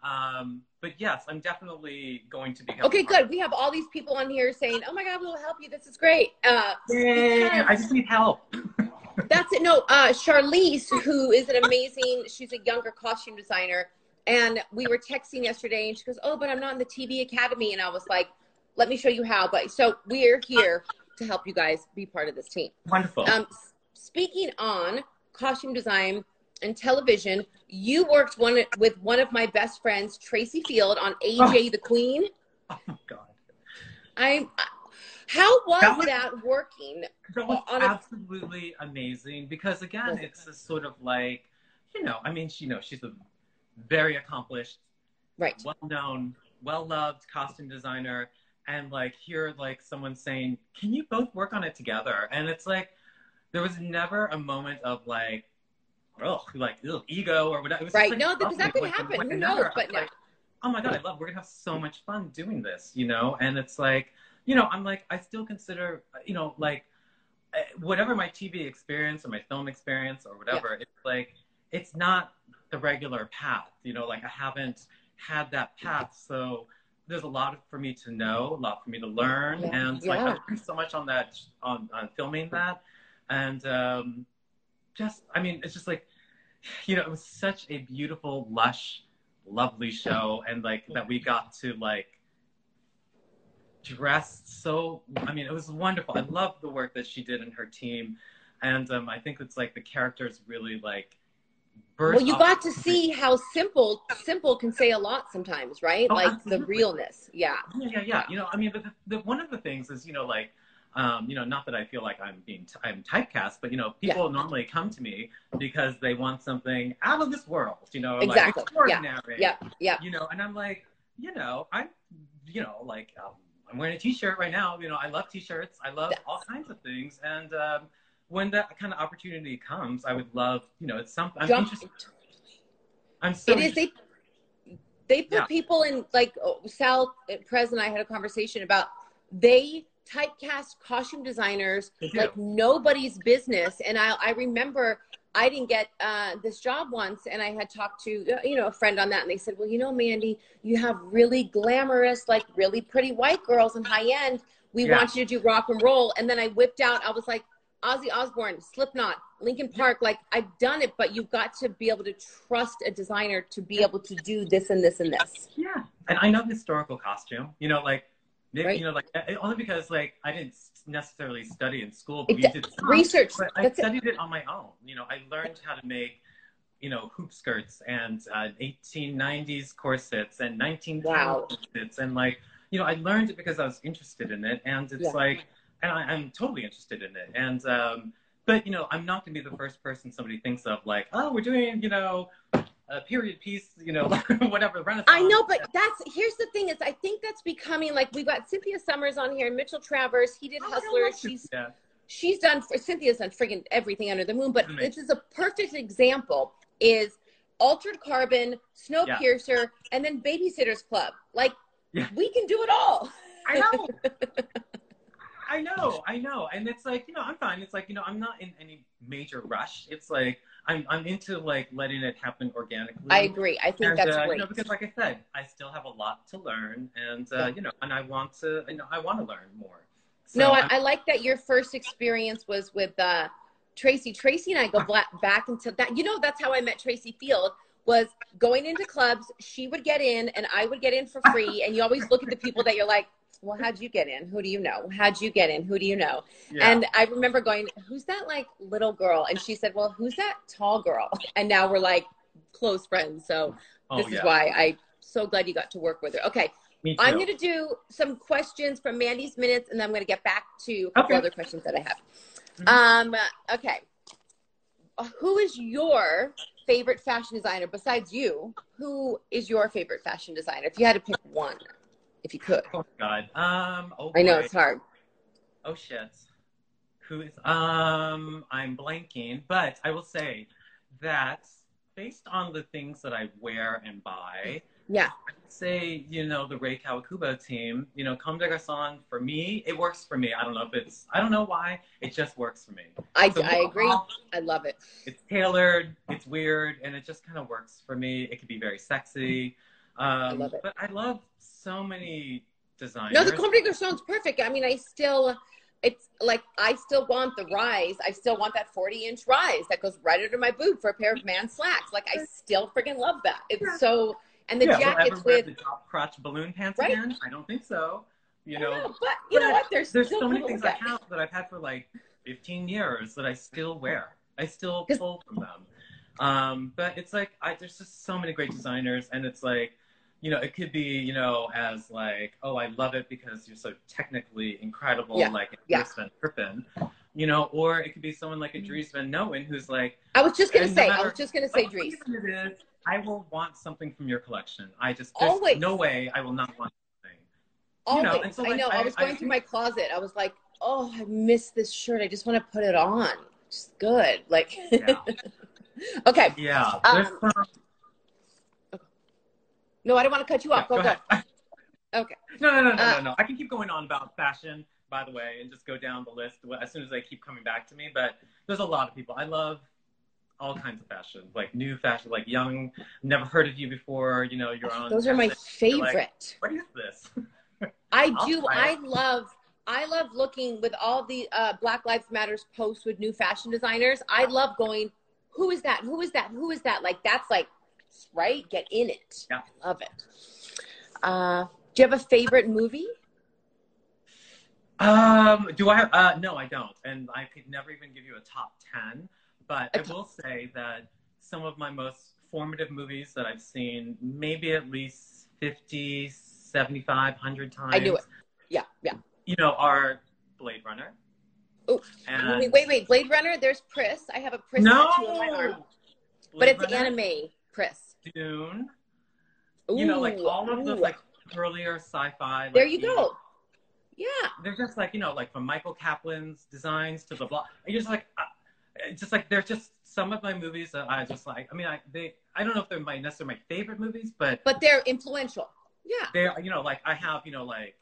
Um, but yes, I'm definitely going to be. Okay, good. We have all these people on here saying, "Oh my God, we'll help you. This is great." Uh, Yay! I just need help. that's it. No, uh, Charlize, who is an amazing, she's a younger costume designer, and we were texting yesterday, and she goes, "Oh, but I'm not in the TV Academy," and I was like, "Let me show you how." But so we're here to help you guys be part of this team. Wonderful. Um, speaking on costume design and television, you worked one with one of my best friends, Tracy Field, on AJ the Queen. oh my god. I How was That that, working? That was on a- absolutely amazing because again, it's a sort of like, you know, I mean, she, you know, she's a very accomplished, Right. well-known, well-loved costume designer, and like hear like someone saying, "Can you both work on it together?" And it's like there was never a moment of like, oh, like ugh, ego or whatever. It was Right. like, No, because that could like, happen. Who knows? But no. like, oh my god, I love. We're gonna have so much fun doing this, you know. And it's like, you know, I'm like, I still consider, you know, like eh, whatever my TV experience or my film experience or whatever, it's like it's not the regular path, you know. Like I haven't had that path, so there's a lot for me to know, a lot for me to learn, Yeah. and like I learned so much on that on on filming that, and um, just I mean, it's just like you know, it was such a beautiful, lush, lovely show, and like that we got to like dress so. I mean, it was wonderful. I love the work that she did and her team, and um, I think it's like the characters really like. burst Well, you got to see how simple simple can say a lot sometimes, right? Oh, like the realness. Yeah. Yeah, yeah, yeah. You know, I mean, the, the, one of the things is, you know, like, um, you know, not that I feel like I'm being t- I'm typecast, but you know, people normally come to me because they want something out of this world, you know, Exactly. like extraordinary. Yeah. Yeah. You know, and I'm like, you know, I'm, you know, like um, I'm wearing a T-shirt right now. You know, I love T-shirts. I love all kinds of things, and um, when that kind of opportunity comes, I would love, you know, it's something. I'm Jump- interested. I'm so it is they they put Yeah. people in like oh, Sal uh, Prez and I had a conversation about they typecast costume designers like nobody's business and I I remember I didn't get uh, this job once and I had talked to you know a friend on that and they said well you know Mandy you have really glamorous like really pretty white girls and high end we Yeah. want you to do rock and roll and then I whipped out I was like Ozzy Osbourne, Slipknot, Linkin Park. Like I've done it, but you've got to be able to trust a designer to be able to do this and this and this. Yeah, and I know historical costume. You know, like maybe Right. you know, like uh, only because like I didn't necessarily study in school, but It- we did some, Research. But I That's it. studied it on my own. You know, I learned how to make, you know, hoop skirts and uh, 1890s corsets and 1910s Wow. corsets, and like, you know, I learned it because I was interested in it, and it's Yeah. like, and I, I'm totally interested in it, and um, but you know, I'm not going to be the first person somebody thinks of like, oh, we're doing, you know. A period piece, you know, whatever. Renaissance. I know, but that's here's the thing is I think that's becoming like we've got Cynthia Summers on here, and Mitchell Travers. He did Oh, Hustler. She's Yeah. she's done for Cynthia's done friggin' everything under the moon. But Amazing. this is a perfect example. Is Altered Carbon, Snowpiercer, and then Babysitters Club. Like Yeah. we can do it all. I know. I know, I know. And it's like, you know, I'm fine. It's like, you know, I'm not in any major rush. It's like I'm I'm into like letting it happen organically. I agree. I think and, that's uh, great. You know, because like I said, I still have a lot to learn and uh, Yeah. you know, and I want to you know, I want to learn more. So no, I, I like that your first experience was with uh, Tracy. Tracy and I go back into that. You know, that's how I met Tracy Field. Was going into clubs. She would get in, and I would get in for free. And you always look at the people that you're like, "Well, how'd you get in? Who do you know? How'd you get in? Who do you know?" yeah. And I remember going, "Who's that like little girl?" And she said, "Well, who's that tall girl?" And now we're like close friends. So oh, this yeah. is why I'm so glad you got to work with her. Okay, I'm going to do some questions from Mandy's minutes, and then I'm going to get back to Okay. other questions that I have. Mhm. Um, okay. Who is your favorite fashion designer besides you? Who is your favorite fashion designer? If you had to pick one, if you could. Oh God. Um. Oh, I know boy. it's hard. Oh shit. Who is um I'm blanking, but I will say that based on the things that I wear and buy, Yeah. I'd say, you know, the Rei Kawakubo team, you know, Comme des Garçons, for me, it works for me. I don't know if it's I don't know why, it just works for me. I, So I agree. I love it. It's tailored, it's weird, and it just kind of works for me. It could be very sexy. Um, love it. But I love so many designers. No, the Comme des Garçons perfect. I mean, I still, it's like I still want the rise. I still want that 40 inch rise that goes right under my boob for a pair of man slacks. Like I still freaking love that. It's Yeah. so, and the yeah, jackets ever with. the top crotch balloon pants Right? again? I don't think so. You know, know, but you know what? There's, there's so many things I have that I've had for like 15 years that I still wear. I still pull from them. Um, but it's like I, there's just so many great designers, and it's like, you know, it could be, you know, as like, oh, I love it because you're so technically incredible, Yeah. like Yeah. Iris Van Herpen, you know, or it could be someone like a Dries Van Noten who's like, I was just gonna And no say, I was just gonna say "Oh, Dries. is, I will want something from your collection. I just, there's Always. no way I will not want something. Always. you know, and so, I know. I, I- was I going through my closet. I was like, oh, I miss this shirt. I just want to put it on. It's good. Like, Yeah. okay. Yeah. Um, No, I don't want to cut you yeah, off. Go, go. ahead. Okay. No, no, no, no, Uh, no, no. I can keep going on about fashion, by the way, and just go down the list as soon as they keep coming back to me. But there's a lot of people. I love all kinds of fashion, like new fashion, like young, never heard of you before. You know, you're on. Those are my You're like, favorite. what is this? I do. I love. I love looking with all the uh, Black Lives Matters posts with new fashion designers. I love going. Who is that? Who is that? Who is that? Like that's like right. Get in it. Yeah. Love it. Uh, do you have a favorite movie? Um, do I have? Uh, no, I don't, and I could never even give you a top ten. But A I top- will say that some of my most formative movies that I've seen, maybe at least 50, 75, 100 times. I knew it. Yeah, yeah. You know, are Blade Runner. Oh, and wait, wait, wait. Blade Runner. There's Pris. I have a Pris no, tattoo on my arm, but it's Runner, anime Pris. Dune. you know, like all of those ooh. like earlier sci-fi. Like, There you the- go. Yeah. they're just like you know like from michael kaplan's designs to the blah you're just like uh, just like they're just some of my movies that i just like i mean i they i don't know if they're my necessarily my favorite movies but But they're influential. Yeah. they're you know like i have you know like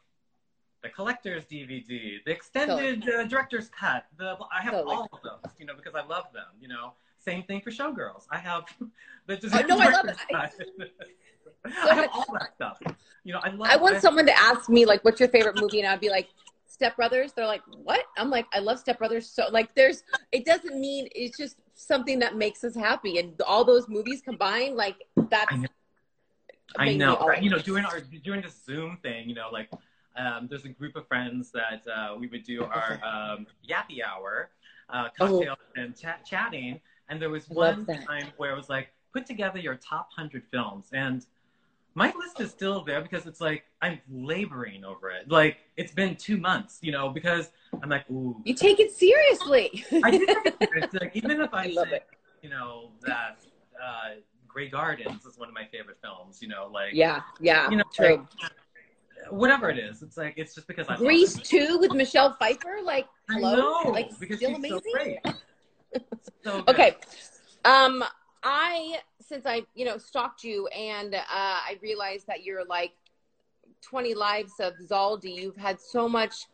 the collector's dvd the extended uh, director's cut the i have Totally. all of those you know because i love them you know same thing for showgirls i have the Oh, no, I love it. I have all that stuff. You know, I love. I want someone to ask me like, "What's your favorite movie?" And I'd be like, "Step Brothers." They're like, "What?" I'm like, "I love Step Brothers." So like, there's. It doesn't mean it's just something that makes us happy, and all those movies combined, like that's. I know. I know. right? You know, doing our doing this Zoom thing, you know, like um, there's a group of friends that uh, we would do our um, yappy hour, uh, cocktail and chat chatting, and there was. One time where it was like put together your top hundred films, and my list is still there because it's like I'm laboring over it. Like it's been two months, you know, because I'm like, ooh, You take it seriously. I do think it's like even if I, I love say, it. you know, that uh, Grey Gardens is one of my favorite films, you know, like yeah, yeah, you know, true. like, whatever it is, it's like it's just because I Grease it. too with Michelle Pfeiffer, like I hello, know, like because still amazing. so. So. Okay. Um, I since I you know stalked you and uh, I realized that you're like 20 lives of Zaldy. You've had so much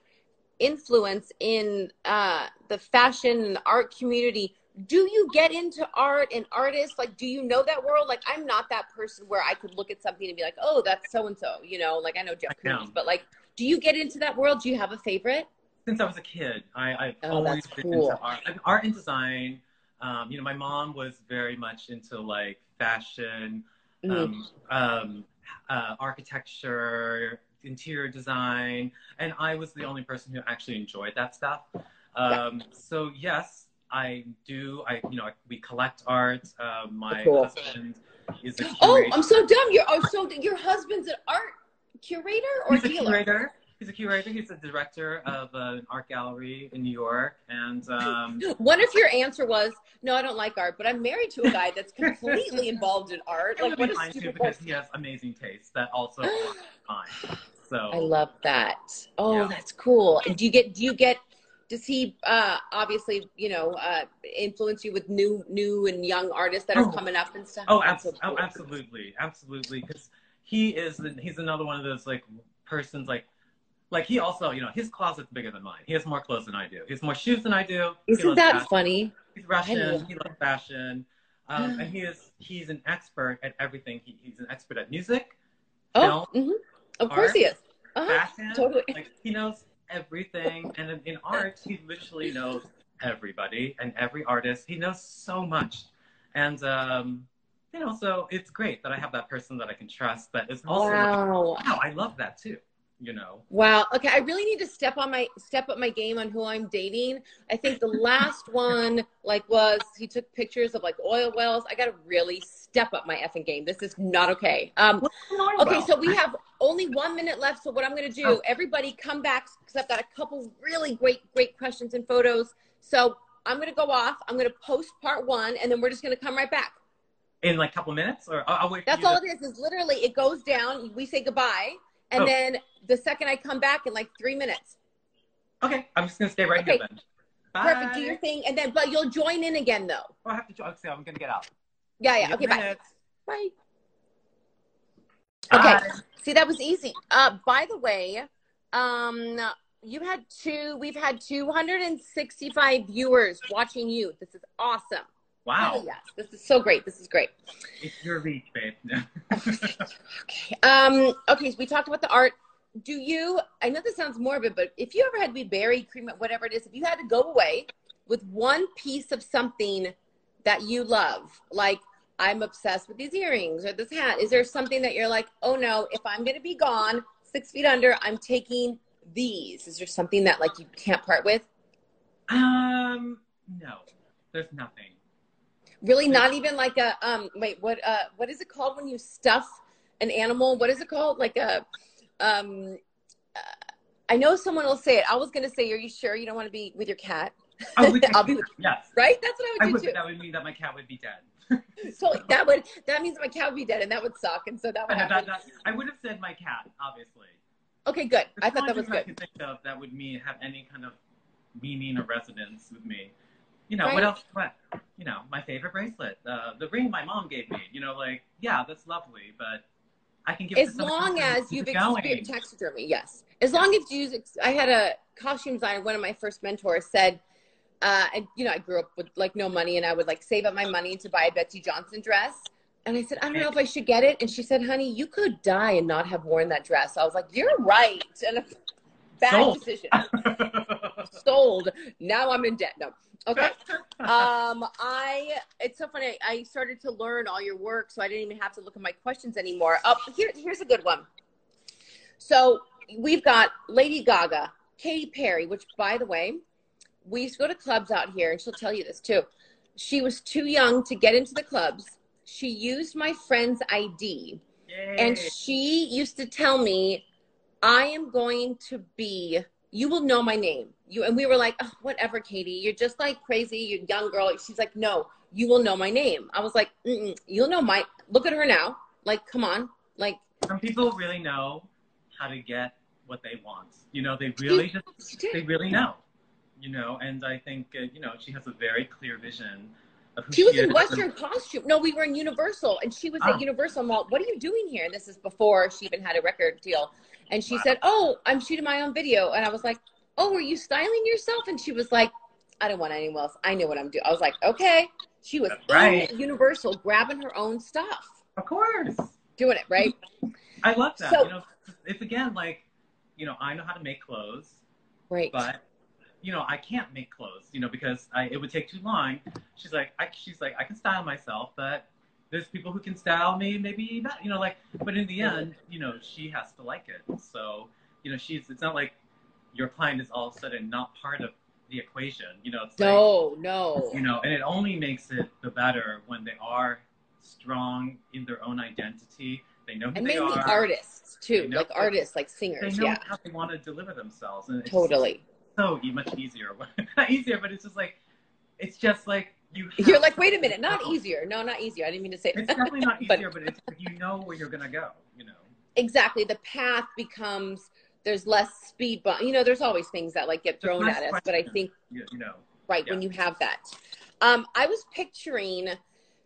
influence in uh, the fashion and art community. Do you get into art and artists? Like, do you know that world? Like, I'm not that person where I could look at something and be like, oh, that's so and so. You know, like I know Jeff. Koons, but like, do you get into that world? Do you have a favorite? Since I was a kid, I, I've Oh, always been cool. into art, like, art and design. Um, you know, my mom was very much into like fashion, Mm. um, um, uh, architecture, interior design, and I was the only person who actually enjoyed that stuff. Um, So yes, I do. I you know we collect art. Uh, my Cool. husband is a curator. Oh, I'm so dumb. You're oh, so your husband's an art curator or He's dealer? He's a curator. He's a director of an art gallery in New York, and um, What if your answer was, "No, I don't like art, but I'm married to a guy that's completely involved in art"? Like, what a stupid because he has amazing taste that also mine. So I love that. Oh, Yeah. that's cool. And do you get? Do you get? Does he uh, obviously, you know, uh, influence you with new, new and young artists that are Oh. coming up and stuff? Oh, abso- oh cool. absolutely, absolutely. Because he is, he's another one of those like persons like, like he also, you know, his closet's bigger than mine. He has more clothes than I do. He has more shoes than I do. Isn't that fashion. funny? He's Russian. He loves fashion, um, and he is he's an expert at everything. He, he's an expert at music, Oh, mhm. of course he is. Uh-huh. fashion. Totally. Like he knows everything, and in, in art, he literally knows everybody and every artist. He knows so much, and um, you know, so it's great that I have that person that I can trust. That is also like, Wow. wow, I love that too. You know. Wow. Okay, I really need to step on my step up my game on who I'm dating. I think the last one like was he took pictures of like oil wells. I got to really step up my effing game. This is not okay. Um Okay, so we have only 1 minute left, so what I'm going to do, Oh. everybody come back cuz I've got a couple really great great questions and photos. So I'm going to go off. I'm going to post part 1 and then we're just going to come right back. in like a couple minutes, or I'll, I'll wait. For That's you all to- it is. Is literally it goes down. We say goodbye, and Oh. then the second I come back in like three minutes, Okay, I'm just gonna stay right Okay. here then. Bye. perfect. Do your thing, and then but you'll join in again though. Oh, I have to. jo- Okay, I'm gonna get out. Yeah, yeah. Okay, bye. Bye. Okay. See, that was easy. Uh, by the way, um, you had two. We've had 265 viewers watching you. This is awesome. Wow, Hell yes, this is so great. This is great. it's your reach, babe. No. Okay. Um, okay, so we talked about the art. Do you, I know this sounds morbid, but if you ever had to be buried, cremated, whatever it is, if you had to go away with one piece of something that you love, like I'm obsessed with these earrings or this hat, is there something that you're like, oh no, if I'm going to be gone six feet under, I'm taking these? Is there something that like you can't part with? um, no, there's nothing. Really, not even like a um. Wait, what? Uh, what is it called when you stuff an animal? What is it called? Like a um. Uh, I know someone will say it. I was gonna say, "Are you sure you don't want to be with your cat?" Oh, we I'll be with, yes. right. That's what I I would would, do but too. that would mean that my cat would be dead. So that would that means my cat would be dead, and that would suck, and so that would And that, that, I would have said my cat, obviously. Okay, good. I thought that was thing I good. can think of that would mean have any kind of meaning or resonance with me. You know Right. what else? What you know? My favorite bracelet, uh, the ring my mom gave me. You know, like yeah, that's lovely, but I can give. it As long as you've experienced taxidermy, yes. As long as you, ex- I had a costume designer. One of my first mentors said, uh, and you know, I grew up with like no money, and I would like save up my money to buy a Betsey Johnson dress. And I said, I don't know if I should get it. And she said, Honey, you could die and not have worn that dress. I was like, You're right. And a bad Sold. decision. Sold. Now I'm in debt. No. Okay. um, I it's so funny. I started to learn all your work, so I didn't even have to look at my questions anymore. Oh, here, here's a good one. So we've got Lady Gaga, Katy Perry, which by the way, we used to go to clubs out here, and she'll tell you this too. She was too young to get into the clubs. She used my friend's ID, Yay. and she used to tell me, "I am going to be. You will know my name." You and we were like, oh, "Whatever, Katy. You're just like crazy. You're young girl." She's like, "No, you will know my name." I was like, Mm-mm, "You'll know my." Look at her now. Like, come on. Like, Some people really know how to get what they want. You know, they really just she they really know. You know, and I think uh, you know she has a very clear vision of who She was is. in Western costume. No, we were in Universal, and she was Ah. at Universal I'm Mall. What are you doing here? And this is before she even had a record deal. And she Wow. said, "Oh, I'm shooting my own video." And I was like, "Oh, are you styling yourself?" And she was like, "I don't want anyone else. I know what I'm doing." I was like, "Okay." She was right. Universal, grabbing her own stuff, Of course. doing it right. I love that. So- you know, it's again like, you know, I know how to make clothes, Right. but you know, I can't make clothes, you know, because I, it would take too long. She's like, I, she's like, I can style myself, but there's people who can style me, maybe not, you know, like, but in the end, you know, she has to like it. So, you know, she's, it's not like your client is all of a sudden not part of the equation, you know, it's like, no, no. you know, and it only makes it the better when they are strong in their own identity. They know who And they are. artists too, like artists, like singers. They know Yeah, how they want to deliver themselves, and it's totally. so much easier. not easier, but it's just like it's just like you. You're like, wait a minute, not easier. No, not easier. I didn't mean to say It's definitely not But- easier, but, it's you know where you're gonna go. You know. exactly the path becomes there's less speed bump you know there's always things that like get thrown at us but i think You, you know. right when you have that. Um i was picturing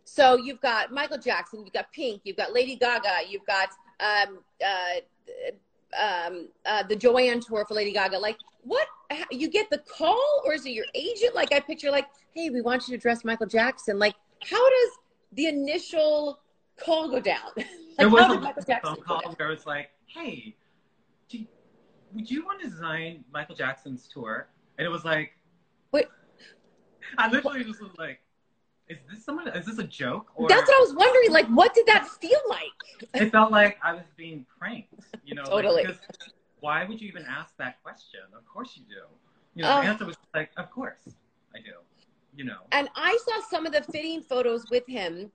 so you've got michael jackson you've got pink you've got lady gaga you've got um uh um uh the joanne tour for lady gaga. Like what you get the call or is it your agent? Like i picture like hey we want you to dress michael jackson. Like how does the initial call go down? Like, There was a did michael jackson phone call where it's like, "Hey, do would you want to design Michael Jackson's tour?" And it was like, Wait. I literally just was like, "Is this someone? Is this a joke?" Or That's what I was wondering. Like, what did that feel like? it felt like I was being pranked, you know, Totally. because why would you even ask that question? Of course you do. You know, the answer was like, of course I do. You know. and I saw some of the fitting photos with him,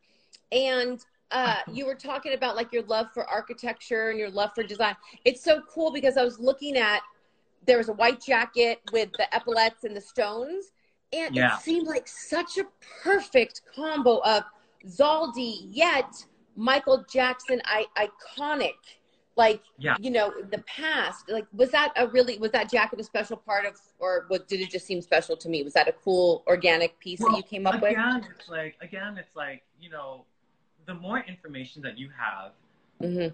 and uh, you were talking about like your love for architecture and your love for design. It's so cool because I was looking at there was a white jacket with the epaulets and the stones, and Yeah. it seemed like such a perfect combo of Zaldy yet Michael Jackson I- iconic. Like Yeah. you know, the past. Like, was that a really was that jacket a special part of, or what, did it just seem special to me? Was that a cool organic piece that you came up with? again, it's like again, it's like you know, the more information that you have hmm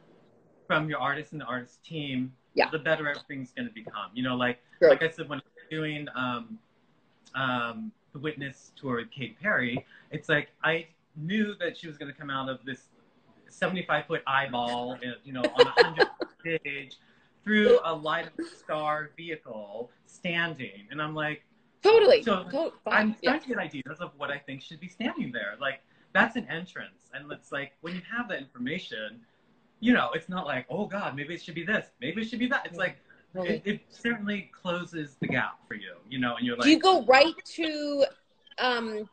from your artist and the artist team, Yeah. the better everything's going to become. You know, like True. like I said when I was doing um, um, the Witness tour with Katy Perry, it's like I knew that she was going to come out of this 75 foot eyeball, uh, you know, on a hundred stage through a light of star vehicle standing, and I'm like. Totally. So, To- I'm yeah. starting to get ideas of what I think should be standing there. Like that's an entrance, and it's like when you have that information, you know, it's not like oh god, maybe it should be this, maybe it should be that. It's like it, it certainly closes the gap for you, you know, and you're like, Do you go right to, um,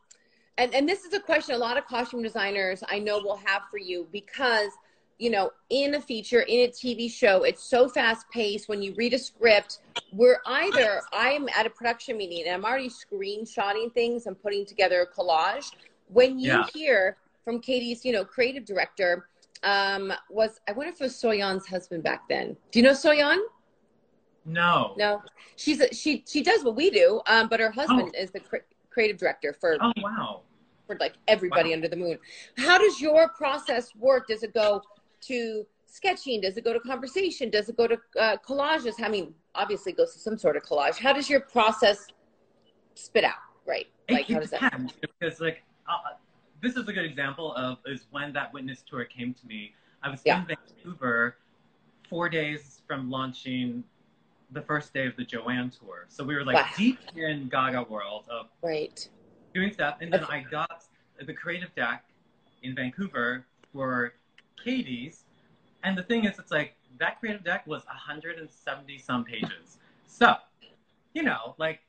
and and this is a question a lot of costume designers I know will have for you because you know in a feature in a TV show it's so fast paced. When you read a script, we're either I'm at a production meeting and I'm already screenshotting things and putting together a collage. When you Yeah. hear from Katy's, you know, creative director. Um, was I wonder if it was Soyeon's husband back then? Do you know Soyeon? no, No, she's a, she she does what we do, um, but her husband is the cre- creative director for oh wow, for like everybody Wow. under the moon. How does your process work? Does it go to sketching? Does it go to conversation? Does it go to uh, collages? I mean, obviously, it goes to some sort of collage. How does your process spit out? Right? it, Like, how it does that? depends because like uh, this is a good example of is when that witness tour came to me. I was Yeah. in Vancouver four days from launching the first day of the Joanne tour. So we were like Wow. deep in Gaga world of Right. doing stuff. And then Okay. I got the creative deck in Vancouver for Katy's. And the thing is, it's like that creative deck was 170 some pages. So, you know, like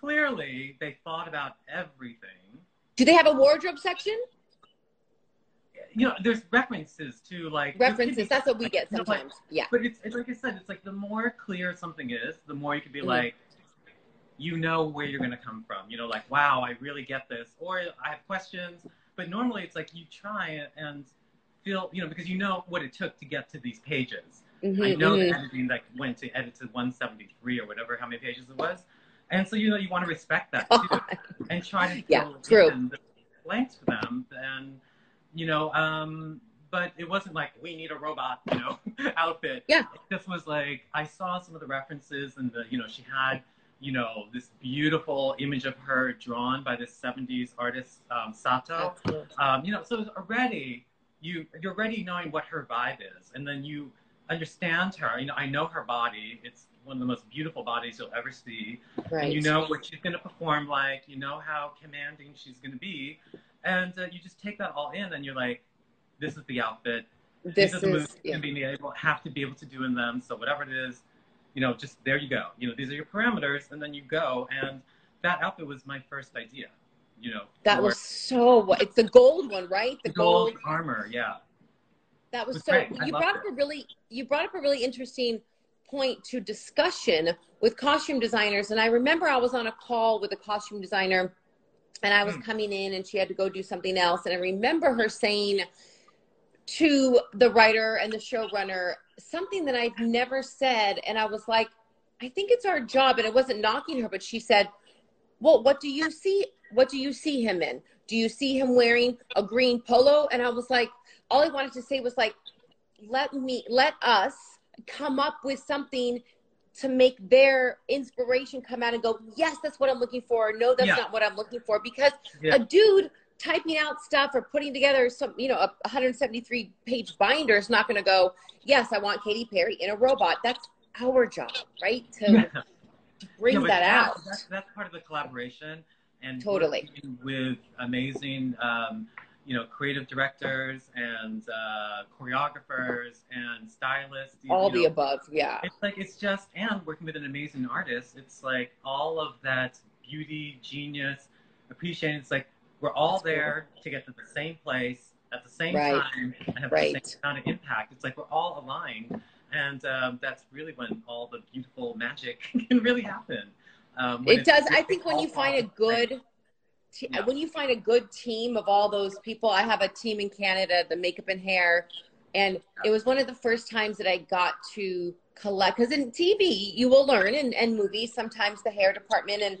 clearly they thought about everything. Do they have a wardrobe section? You know, there's references to like References. be- That's what we get you know, like, sometimes. Yeah. But it's, it's like I said, it's like the more clear something is, the more you can be Mhm. like, you know where you're going to come from. You know, like, wow, I really get this. Or I have questions. But normally it's like you try and feel, you know, because you know what it took to get to these pages. Mhm, I know mhm. the editing that went to edit to 173 or whatever, how many pages it was. And so, you know, you want to respect that too and try to Yeah, true. the blanks for them. And, you know, um, but it wasn't like we need a robot, you know, outfit. Yeah. This was like I saw some of the references and the, you know, she had, you know, this beautiful image of her drawn by this 70s artist, um, Sato. Um, you know, so already you you're already knowing what her vibe is, and then you understand her. You know, I know her body. It's one of the most beautiful bodies you'll ever see. Right. And you know what she's going to perform like. You know how commanding she's going to be, and uh, you just take that all in, and you're like, this is the outfit. this These are the moves is you yeah. can be able have to be able to do in them. So whatever it is, you know, just there you go. You know, these are your parameters, and then you go. And that outfit was my first idea. You know, that for was so. It's the gold one, right? The the gold gold armor. Yeah. That was was so. great. You brought it. up a really you brought up a really interesting point to discussion with costume designers, and I remember I was on a call with a costume designer, and I was Hmm. coming in, and she had to go do something else, and I remember her saying to the writer and the showrunner something that I've never said, and I was like, I think it's our job, and it wasn't knocking her, but she said, "Well, what do you see? What do you see him in? Do you see him wearing a green polo?" And I was like all I wanted to say was like, let me, let us come up with something to make their inspiration come out and go, yes, that's what I'm looking for. No, that's Yeah. not what I'm looking for. Because Yeah. a dude typing out stuff or putting together some, you know, a 173 page binder is not going to go, yes, I want Katy Perry in a robot. That's our job, right? To Yeah. bring that out. That's, that's part of the collaboration and Totally. with amazing, um, you know, creative directors and uh, choreographers and stylists. you- All you the know, above. Yeah. it's like it's just and working with an amazing artist it's like all of that beauty genius appreciation it's like we're all That's cool. there to get to the same place at the same Right. time and have Right. the same amount of impact it's like we're all aligned and um, that's really when all the beautiful magic can really happen um, It does. I think when you find a the good, te- Yeah. when you find a good team of all those people, I have a team in Canada, the makeup and hair, and it was one of the first times that I got to collect. Because in TV, you will learn, and, and movies, sometimes the hair department and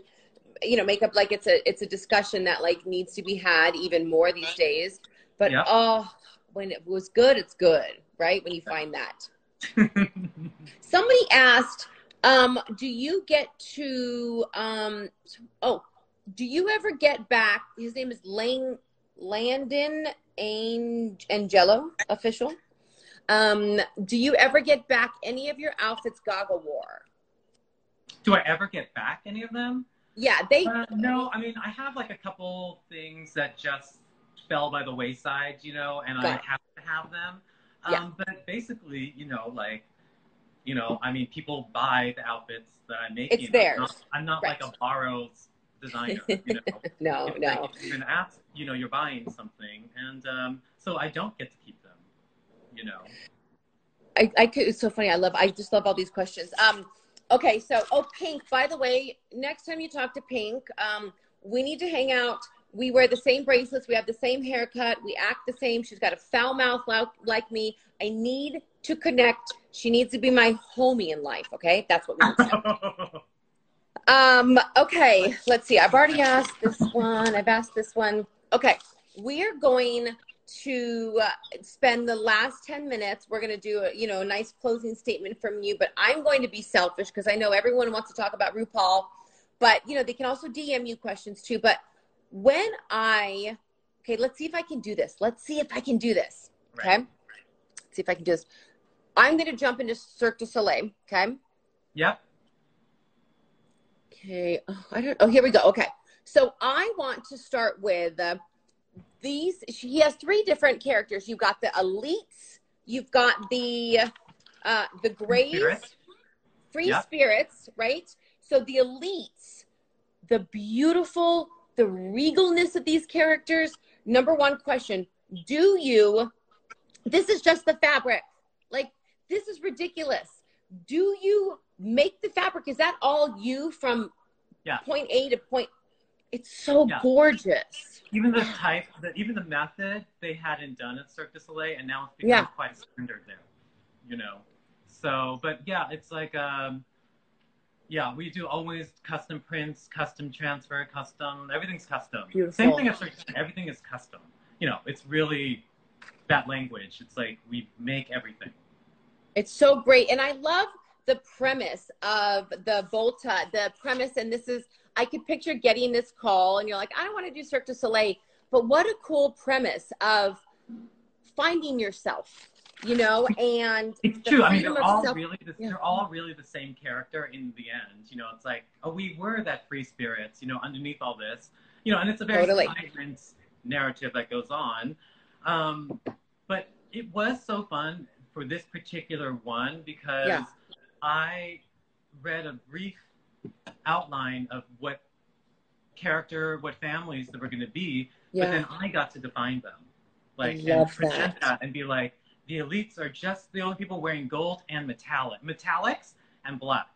you know makeup, like it's a it's a discussion that like needs to be had even more these days. But Yeah. oh, when it was good, it's good, right? When you find that. Somebody asked, um, do you get to um oh, do you ever get back his name is Lang Landon Ang- Angelo official? Um, do you ever get back any of your outfits Gaga wore? do i ever get back any of them Yeah, they Uh, no, I mean I have like a couple things that just fell by the wayside, you know, and I it. have to have them. Um, Yeah. But basically, you know, like, you know, I mean, people buy the outfits that I'm making. It's theirs. I'm not, I'm not like a borrowed designer, you know. no, It's no. if you're gonna ask, you know, you're buying something, and um, so I don't get to keep them, you know. I, I could, it's so funny. I love, I just love all these questions. Um, okay. So, oh, Pink, by the way, next time you talk to Pink, um, we need to hang out. We wear the same bracelets. We have the same haircut. We act the same. She's got a foul mouth like, like me. I need to connect. She needs to be my homie in life. Okay. That's what we need. Um, okay, let's see. I've already asked this one. I've asked this one. Okay, we're going to uh, spend the last 10 minutes. We're going to do a, you know, a nice closing statement from you, but I'm going to be selfish because I know everyone wants to talk about RuPaul, but you know, they can also DM you questions too. But when I, okay, let's see if I can do this. Let's see if I can do this. Okay. Right. Let's see if I can do this. I'm going to jump into Cirque du Soleil. Okay. Yep. Okay. Oh, I don't. Oh, here we go. Okay. So I want to start with uh, these. He has three different characters. You've got the elites. You've got the uh, the grays, Spirit. free Yeah. spirits, right? So the elites, the beautiful, the regalness of these characters. Number one question: Do you? This is just the fabric. Like this is ridiculous. Do you make the fabric? Is that all you from Yeah. point A to point? It's so Yeah. gorgeous. Even the type, the, even the method they hadn't done at Cirque du Soleil, and now it's become Yeah. quite a standard there. You know, so but yeah, it's like um, yeah, we do always custom prints, custom transfer, custom. Everything's custom. Beautiful. Same thing at Cirque. du Soleil, Everything is custom. You know, it's really that language. It's like we make everything. It's so great. And I love the premise of the Volta, the premise, and this is, I could picture getting this call and you're like, I don't want to do Cirque du Soleil, but what a cool premise of finding yourself, you know, and It's true. I mean, they're all self- really the, Yeah. they're all really the same character in the end. You know, it's like oh, we were that free spirits. You know, underneath all this, you know, and it's a very Totally. vibrant narrative that goes on. Um, but it was so fun for this particular one because Yeah. I read a brief outline of what character, what families there were going to be, but then I got to define them, like and present that. and be like, the elites are just the only people wearing gold and metallic, metallics and black.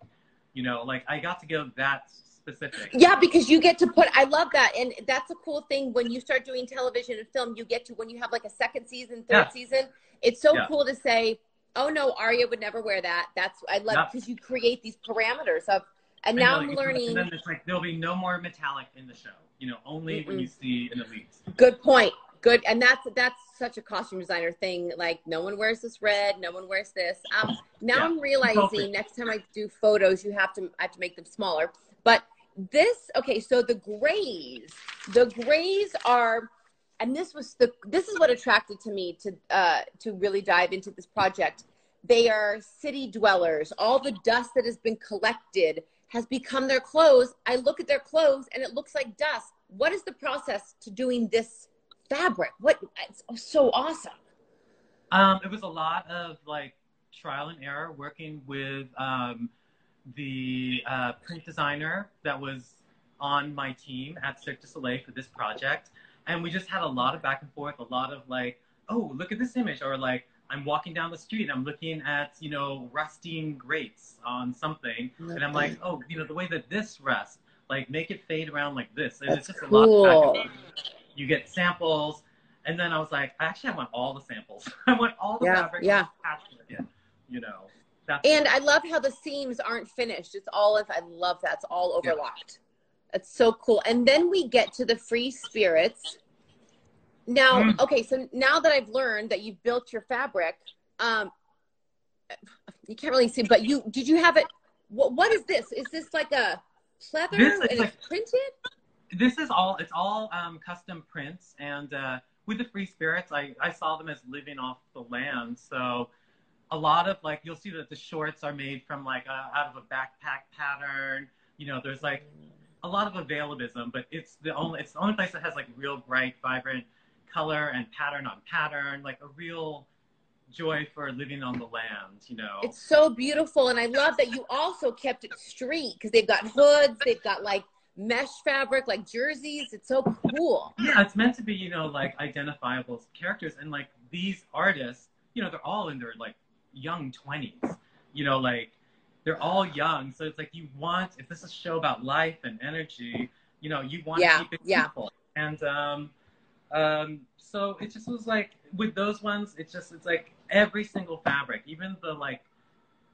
You know, like I got to go that specific. yeah, because you get to put, I love that. And that's a cool thing when you start doing television and film, you get to, when you have like a second season, third Yeah. season, it's so Yeah. cool to say, oh no, Arya would never wear that. That's, I love because you create these parameters of, and now know, I'm learning. And then it's like there'll be no more metallic in the show. You know, only when Mm-mm. you see an elite. Good point. Good, and that's that's such a costume designer thing. Like no one wears this red, no one wears this. Um, now Yeah, I'm realizing totally. next time I do photos, you have to I have to make them smaller. But this, okay, so the grays, the grays are, and this was the this is what attracted to me to uh to really dive into this project. They are city dwellers. All the dust that has been collected has become their clothes. I look at their clothes and it looks like dust. What is the process to doing this fabric? What? It's so awesome. Um, it was a lot of like trial and error, working with um, the uh, print designer that was on my team at Cirque du Soleil for this project, and we just had a lot of back and forth, a lot of like, oh, look at this image, or like, I'm walking down the street, I'm looking at, you know, rusting grates on something, and I'm like, oh, you know, the way that this rests, like, make it fade around like this. And That's it's just cool. a lot of back and forth. You get samples, and then I was like, actually, I want all the samples. I want all the Yeah, fabric yeah. it. You know, that's And I love how the seams aren't finished. It's all if I love that. It's all overlocked. That's so cool. And then we get to the free spirits. Now, Mm. okay, so now that I've learned that you've built your fabric, um, you can't really see, but you did you have it? What, what is this? Is this like a pleather This is and it's printed? this is all it's all um, custom prints and uh, with the free spirits I, I saw them as living off the land so a lot of like you'll see that the shorts are made from like a, out of a backpack pattern you know there's like a lot of availabilism but it's the only it's the only place that has like real bright vibrant color and pattern on pattern like a real joy for living on the land you know It's so beautiful, and I love that you also kept it street because they've got hoods, they've got like mesh fabric, like jerseys. It's so cool. Yeah, it's meant to be, you know, like identifiable characters. And like these artists, you know, they're all in their like young 20s, you know, like they're all young. So it's like you want, if this is a show about life and energy, you know, you want Yeah, to keep it yeah. simple. And um, um, so it just was like, with those ones, it's just, it's like every single fabric, even the like,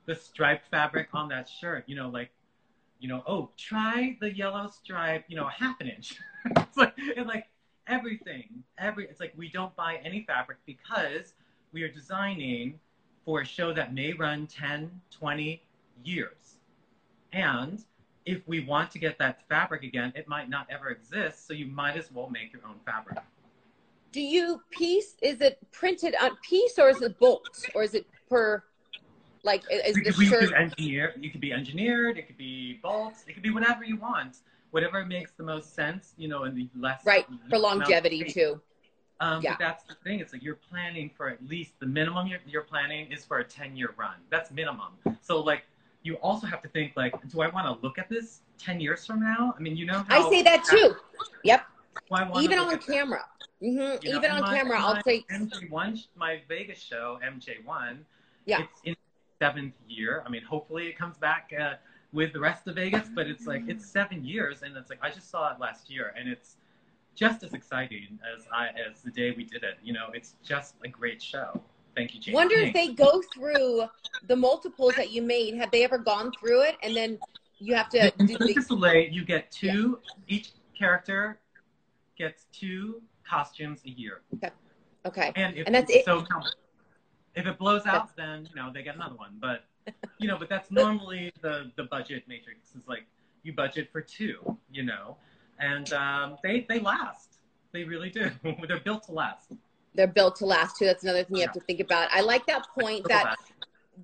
the striped fabric on that shirt, you know, like, you know, oh, try the yellow stripe, you know, half an inch. it's like, it's like everything, every, it's like we don't buy any fabric because we are designing for a show that may run 10, 20 years. And if we want to get that fabric again, it might not ever exist. So you might as well make your own fabric. Do you piece? Is it printed on piece or is it bolts or is it per? Like is the shirt? could engineer, you could be engineered, it could be bolts, it could be whatever you want. Whatever makes the most sense, you know, and the less Right, for longevity too. Um, Yeah. But that's the thing. It's like you're planning for at least the minimum you're, you're planning is for a 10 year run. That's minimum. So like you also have to think like, do I want to look at this 10 years from now? I mean, you know, I say that too. Yep. Even on camera. hmm You know, Even on my- camera, I'll say MJ1, my Vegas show, MJ1. Yeah. It's in seventh year. I mean, hopefully it comes back uh, with the rest of Vegas, but it's like it's seven years, and it's like I just saw it last year, and it's just as exciting as I as the day we did it. You know, it's just a great show. Thank you, James. Wonder if they go through the multiples that you made. Have they ever gone through it? And then you have to In do Cirque du Soleil, you get two. Each character gets two costumes a year. okay. Okay. And if And that's it? so if it blows out, then you know they get another one. But you know, but that's normally the the budget matrix is like you budget for two, you know, and um, they they last. They really do. They're built to last. They're built to last too. That's another thing you have to think about. I like that point that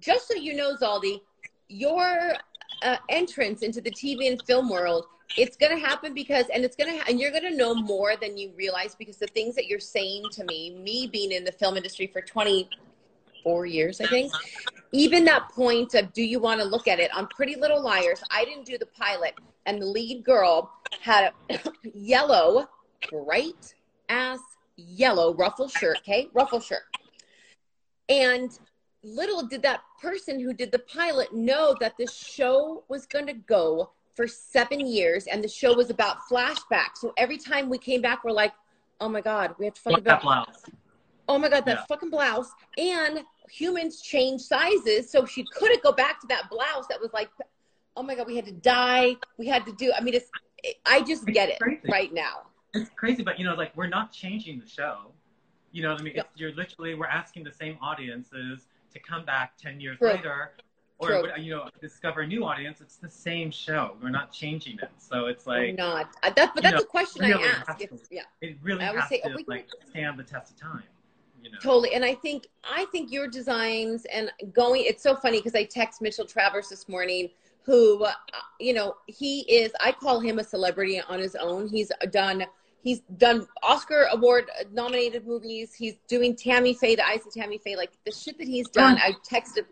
just so you know, Zaldy, your uh, entrance into the TV and film world, it's going to happen because, and it's going to, ha- and you're going to know more than you realize because the things that you're saying to me, me being in the film industry for 24 years, I think, even that point of, do you want to look at it on Pretty Little Liars? I didn't do the pilot, and the lead girl had a yellow, bright ass yellow ruffle shirt, okay? Ruffle shirt. And little did that person who did the pilot know that the show was going to go for seven years and the show was about flashbacks. So every time we came back, we're like, oh my God, we have to fuck Like that about, blouse. oh my God, that Yeah. fucking blouse. And humans change sizes. So she couldn't go back to that blouse that was like, oh my God, we had to dye. We had to do, I mean, it's, I just get it Crazy. right now. It's crazy, but you know, like we're not changing the show. You know what I mean? Yep. It's, you're literally we're asking the same audiences to come back ten years True. later, or True. you know, discover a new audience. It's the same show. We're not changing it. So it's We're like not. Uh, that, but that's know, a question really I ask. to- It's- yeah. it really I has say, to oh, like stand the test of time. You know. Totally. And I think I think your designs and going it's so funny because I text Mitchell Travers this morning who uh, you know, he is I call him a celebrity on his own. He's done he's done Oscar award nominated movies. He's doing Tammy Faye, the Eyes of Tammy Faye, like the shit that he's done. I texted,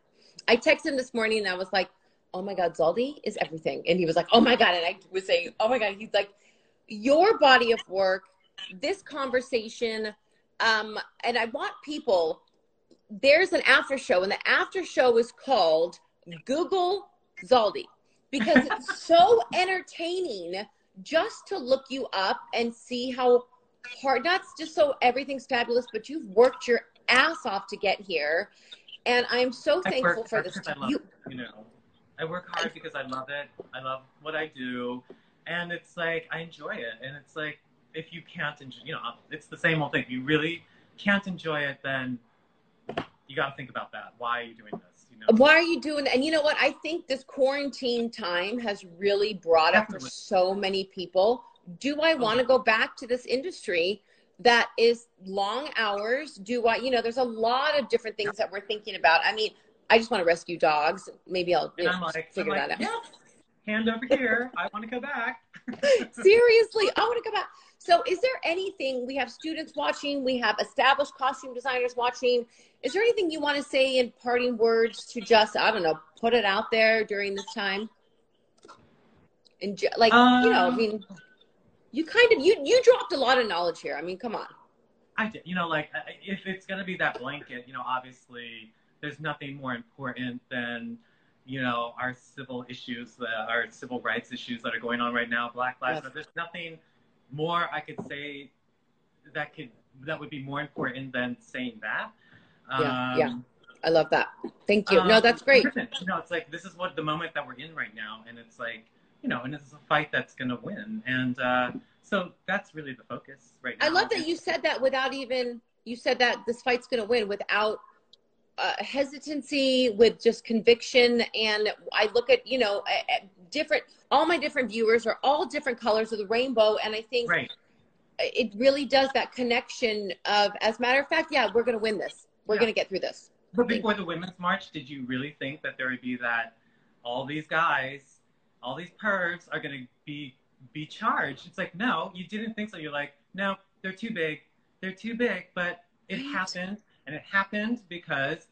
I texted him this morning and I was like, "Oh my God, Zaldy is everything," and he was like, "Oh my God," and I was saying, "Oh my God," he's like, "Your body of work, this conversation." Um, and I want people. There's an after show, and the after show is called Google Zaldy because it's so entertaining just to look you up and see how hard. Not just so everything's fabulous, but you've worked your ass off to get here, and I'm so thankful for this. love You, you know. I work hard because I love it. I love what I do, and it's like I enjoy it. And it's like if you can't enjoy, you know, it's the same old thing. If you really can't enjoy it, then you got to think about that. Why are you doing this? You know. why are you doing that? And you know what? I think this quarantine time has really brought up for so many people. Do I want to go back to this industry that is long hours? Do I, you know, there's a lot of different things that we're thinking about. I mean, I just want to rescue dogs. Maybe I'll you know, like, figure like, that out. yes, hand over here. I want to go back. Seriously, I want to go back. So, is there anything we have students watching? We have established costume designers watching. Is there anything you want to say in parting words to just, I don't know, put it out there during this time? And like, you know, I Um, mean, you kind of you you dropped a lot of knowledge here. I mean, come on. I did, you know, like if it's gonna be that blanket, you know, obviously there's nothing more important than, you know, our civil issues, uh, our civil rights issues that are going on right now, Black Lives Yes. There's nothing more I could say that could that would be more important than saying that. Yeah, yeah. I love that. Thank you. no, Um, that's great. know, it's like this is what the moment that we're in right now, and it's like, you know, and it's a fight that's gonna win, and uh, so that's really the focus right now. I love that you said that without even you said that this fight's going to win without uh, hesitancy, with just conviction. And I look at you know at different. All my different viewers are all different colors of the rainbow, and I think Right. it really does that connection of. As a matter of fact, yeah, we're going to win this. We're Yeah. going to get through this. But before the women's march, did you really think that there would be that all these guys, all these pervs are going to be be charged? It's like no, you didn't think so. You're like, no, they're too big, they're too big. But it Right. happened, and it happened because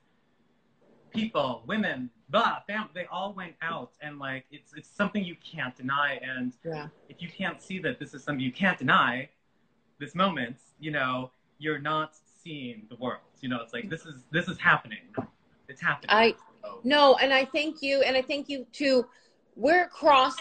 people, women, blah, fam, they all went out, and like it's it's something you can't deny. And Yeah. if you can't see that this is something you can't deny, this moment, you know, you're not seeing the world. You know, it's like this is this is happening. It's happening. I No, and I thank you, and I thank you too. We're across,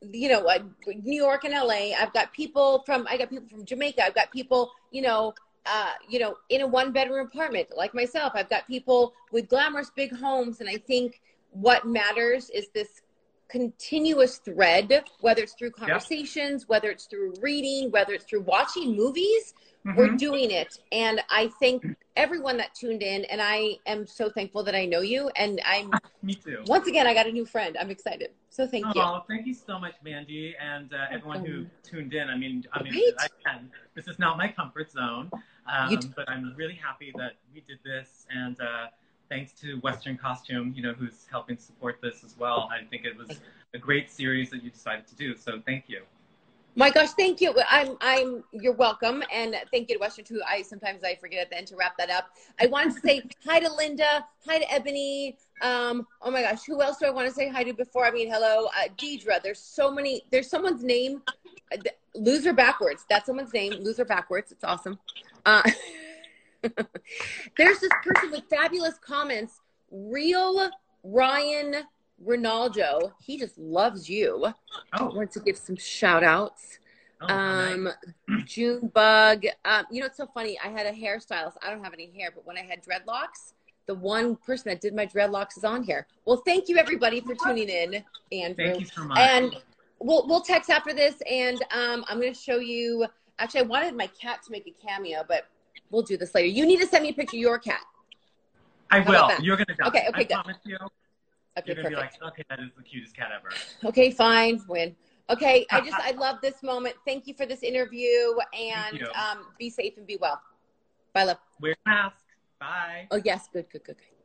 you know, uh, New York and LA. I've got people from, I got people from Jamaica. I've got people, you know, uh, you know, in a one bedroom apartment like myself. I've got people with glamorous big homes, and I think what matters is this continuous thread, whether it's through conversations, whether it's through reading, whether it's through watching movies we're mhm. doing it and i thank everyone that tuned in and i am so thankful that i know you and i'm Me too. once again i got a new friend i'm excited so thank you Oh, thank you so much, Mandy, and uh, everyone who tuned in. I mean, I mean, Right? I. This is not my comfort zone, um, but I'm really happy that we did this, and uh, thanks to Western Costume, you know, who's helping support this as well. I think it was a great series that you decided to do. So thank you. my gosh thank you. I'm i'm you're welcome and thank you to western too. I sometimes i forget at the end to wrap that up. I wanted to say hi to linda hi to ebony um oh my gosh who else do i want to say hi to before? I mean hello uh, deidre. There's so many there's someone's name uh, loser backwards. That's someone's name loser backwards. It's awesome. Uh there's this person with fabulous comments real ryan ronaldo he just loves you I Oh, wanted to give some shout outs oh um, nice. June Bug. Um, you know, it's so funny. I had a hairstylist. I don't have any hair, but when I had dreadlocks, the one person that did my dreadlocks is on here. Well, thank you everybody for tuning in, Andrew. thank you so much. And we'll we'll text after this, and um, I'm going to show you. Actually, I wanted my cat to make a cameo, but we'll do this later. You need to send me a picture of your cat. I how will. You're gonna die. Okay, okay, I good. promise you. Okay, You're gonna perfect. be like, okay, that is the cutest cat ever. Okay, fine, win. Okay, I just I love this moment. Thank you for this interview, and um, be safe and be well. Bye, love. Wear a mask. Bye. Oh yes, good, good, good, good.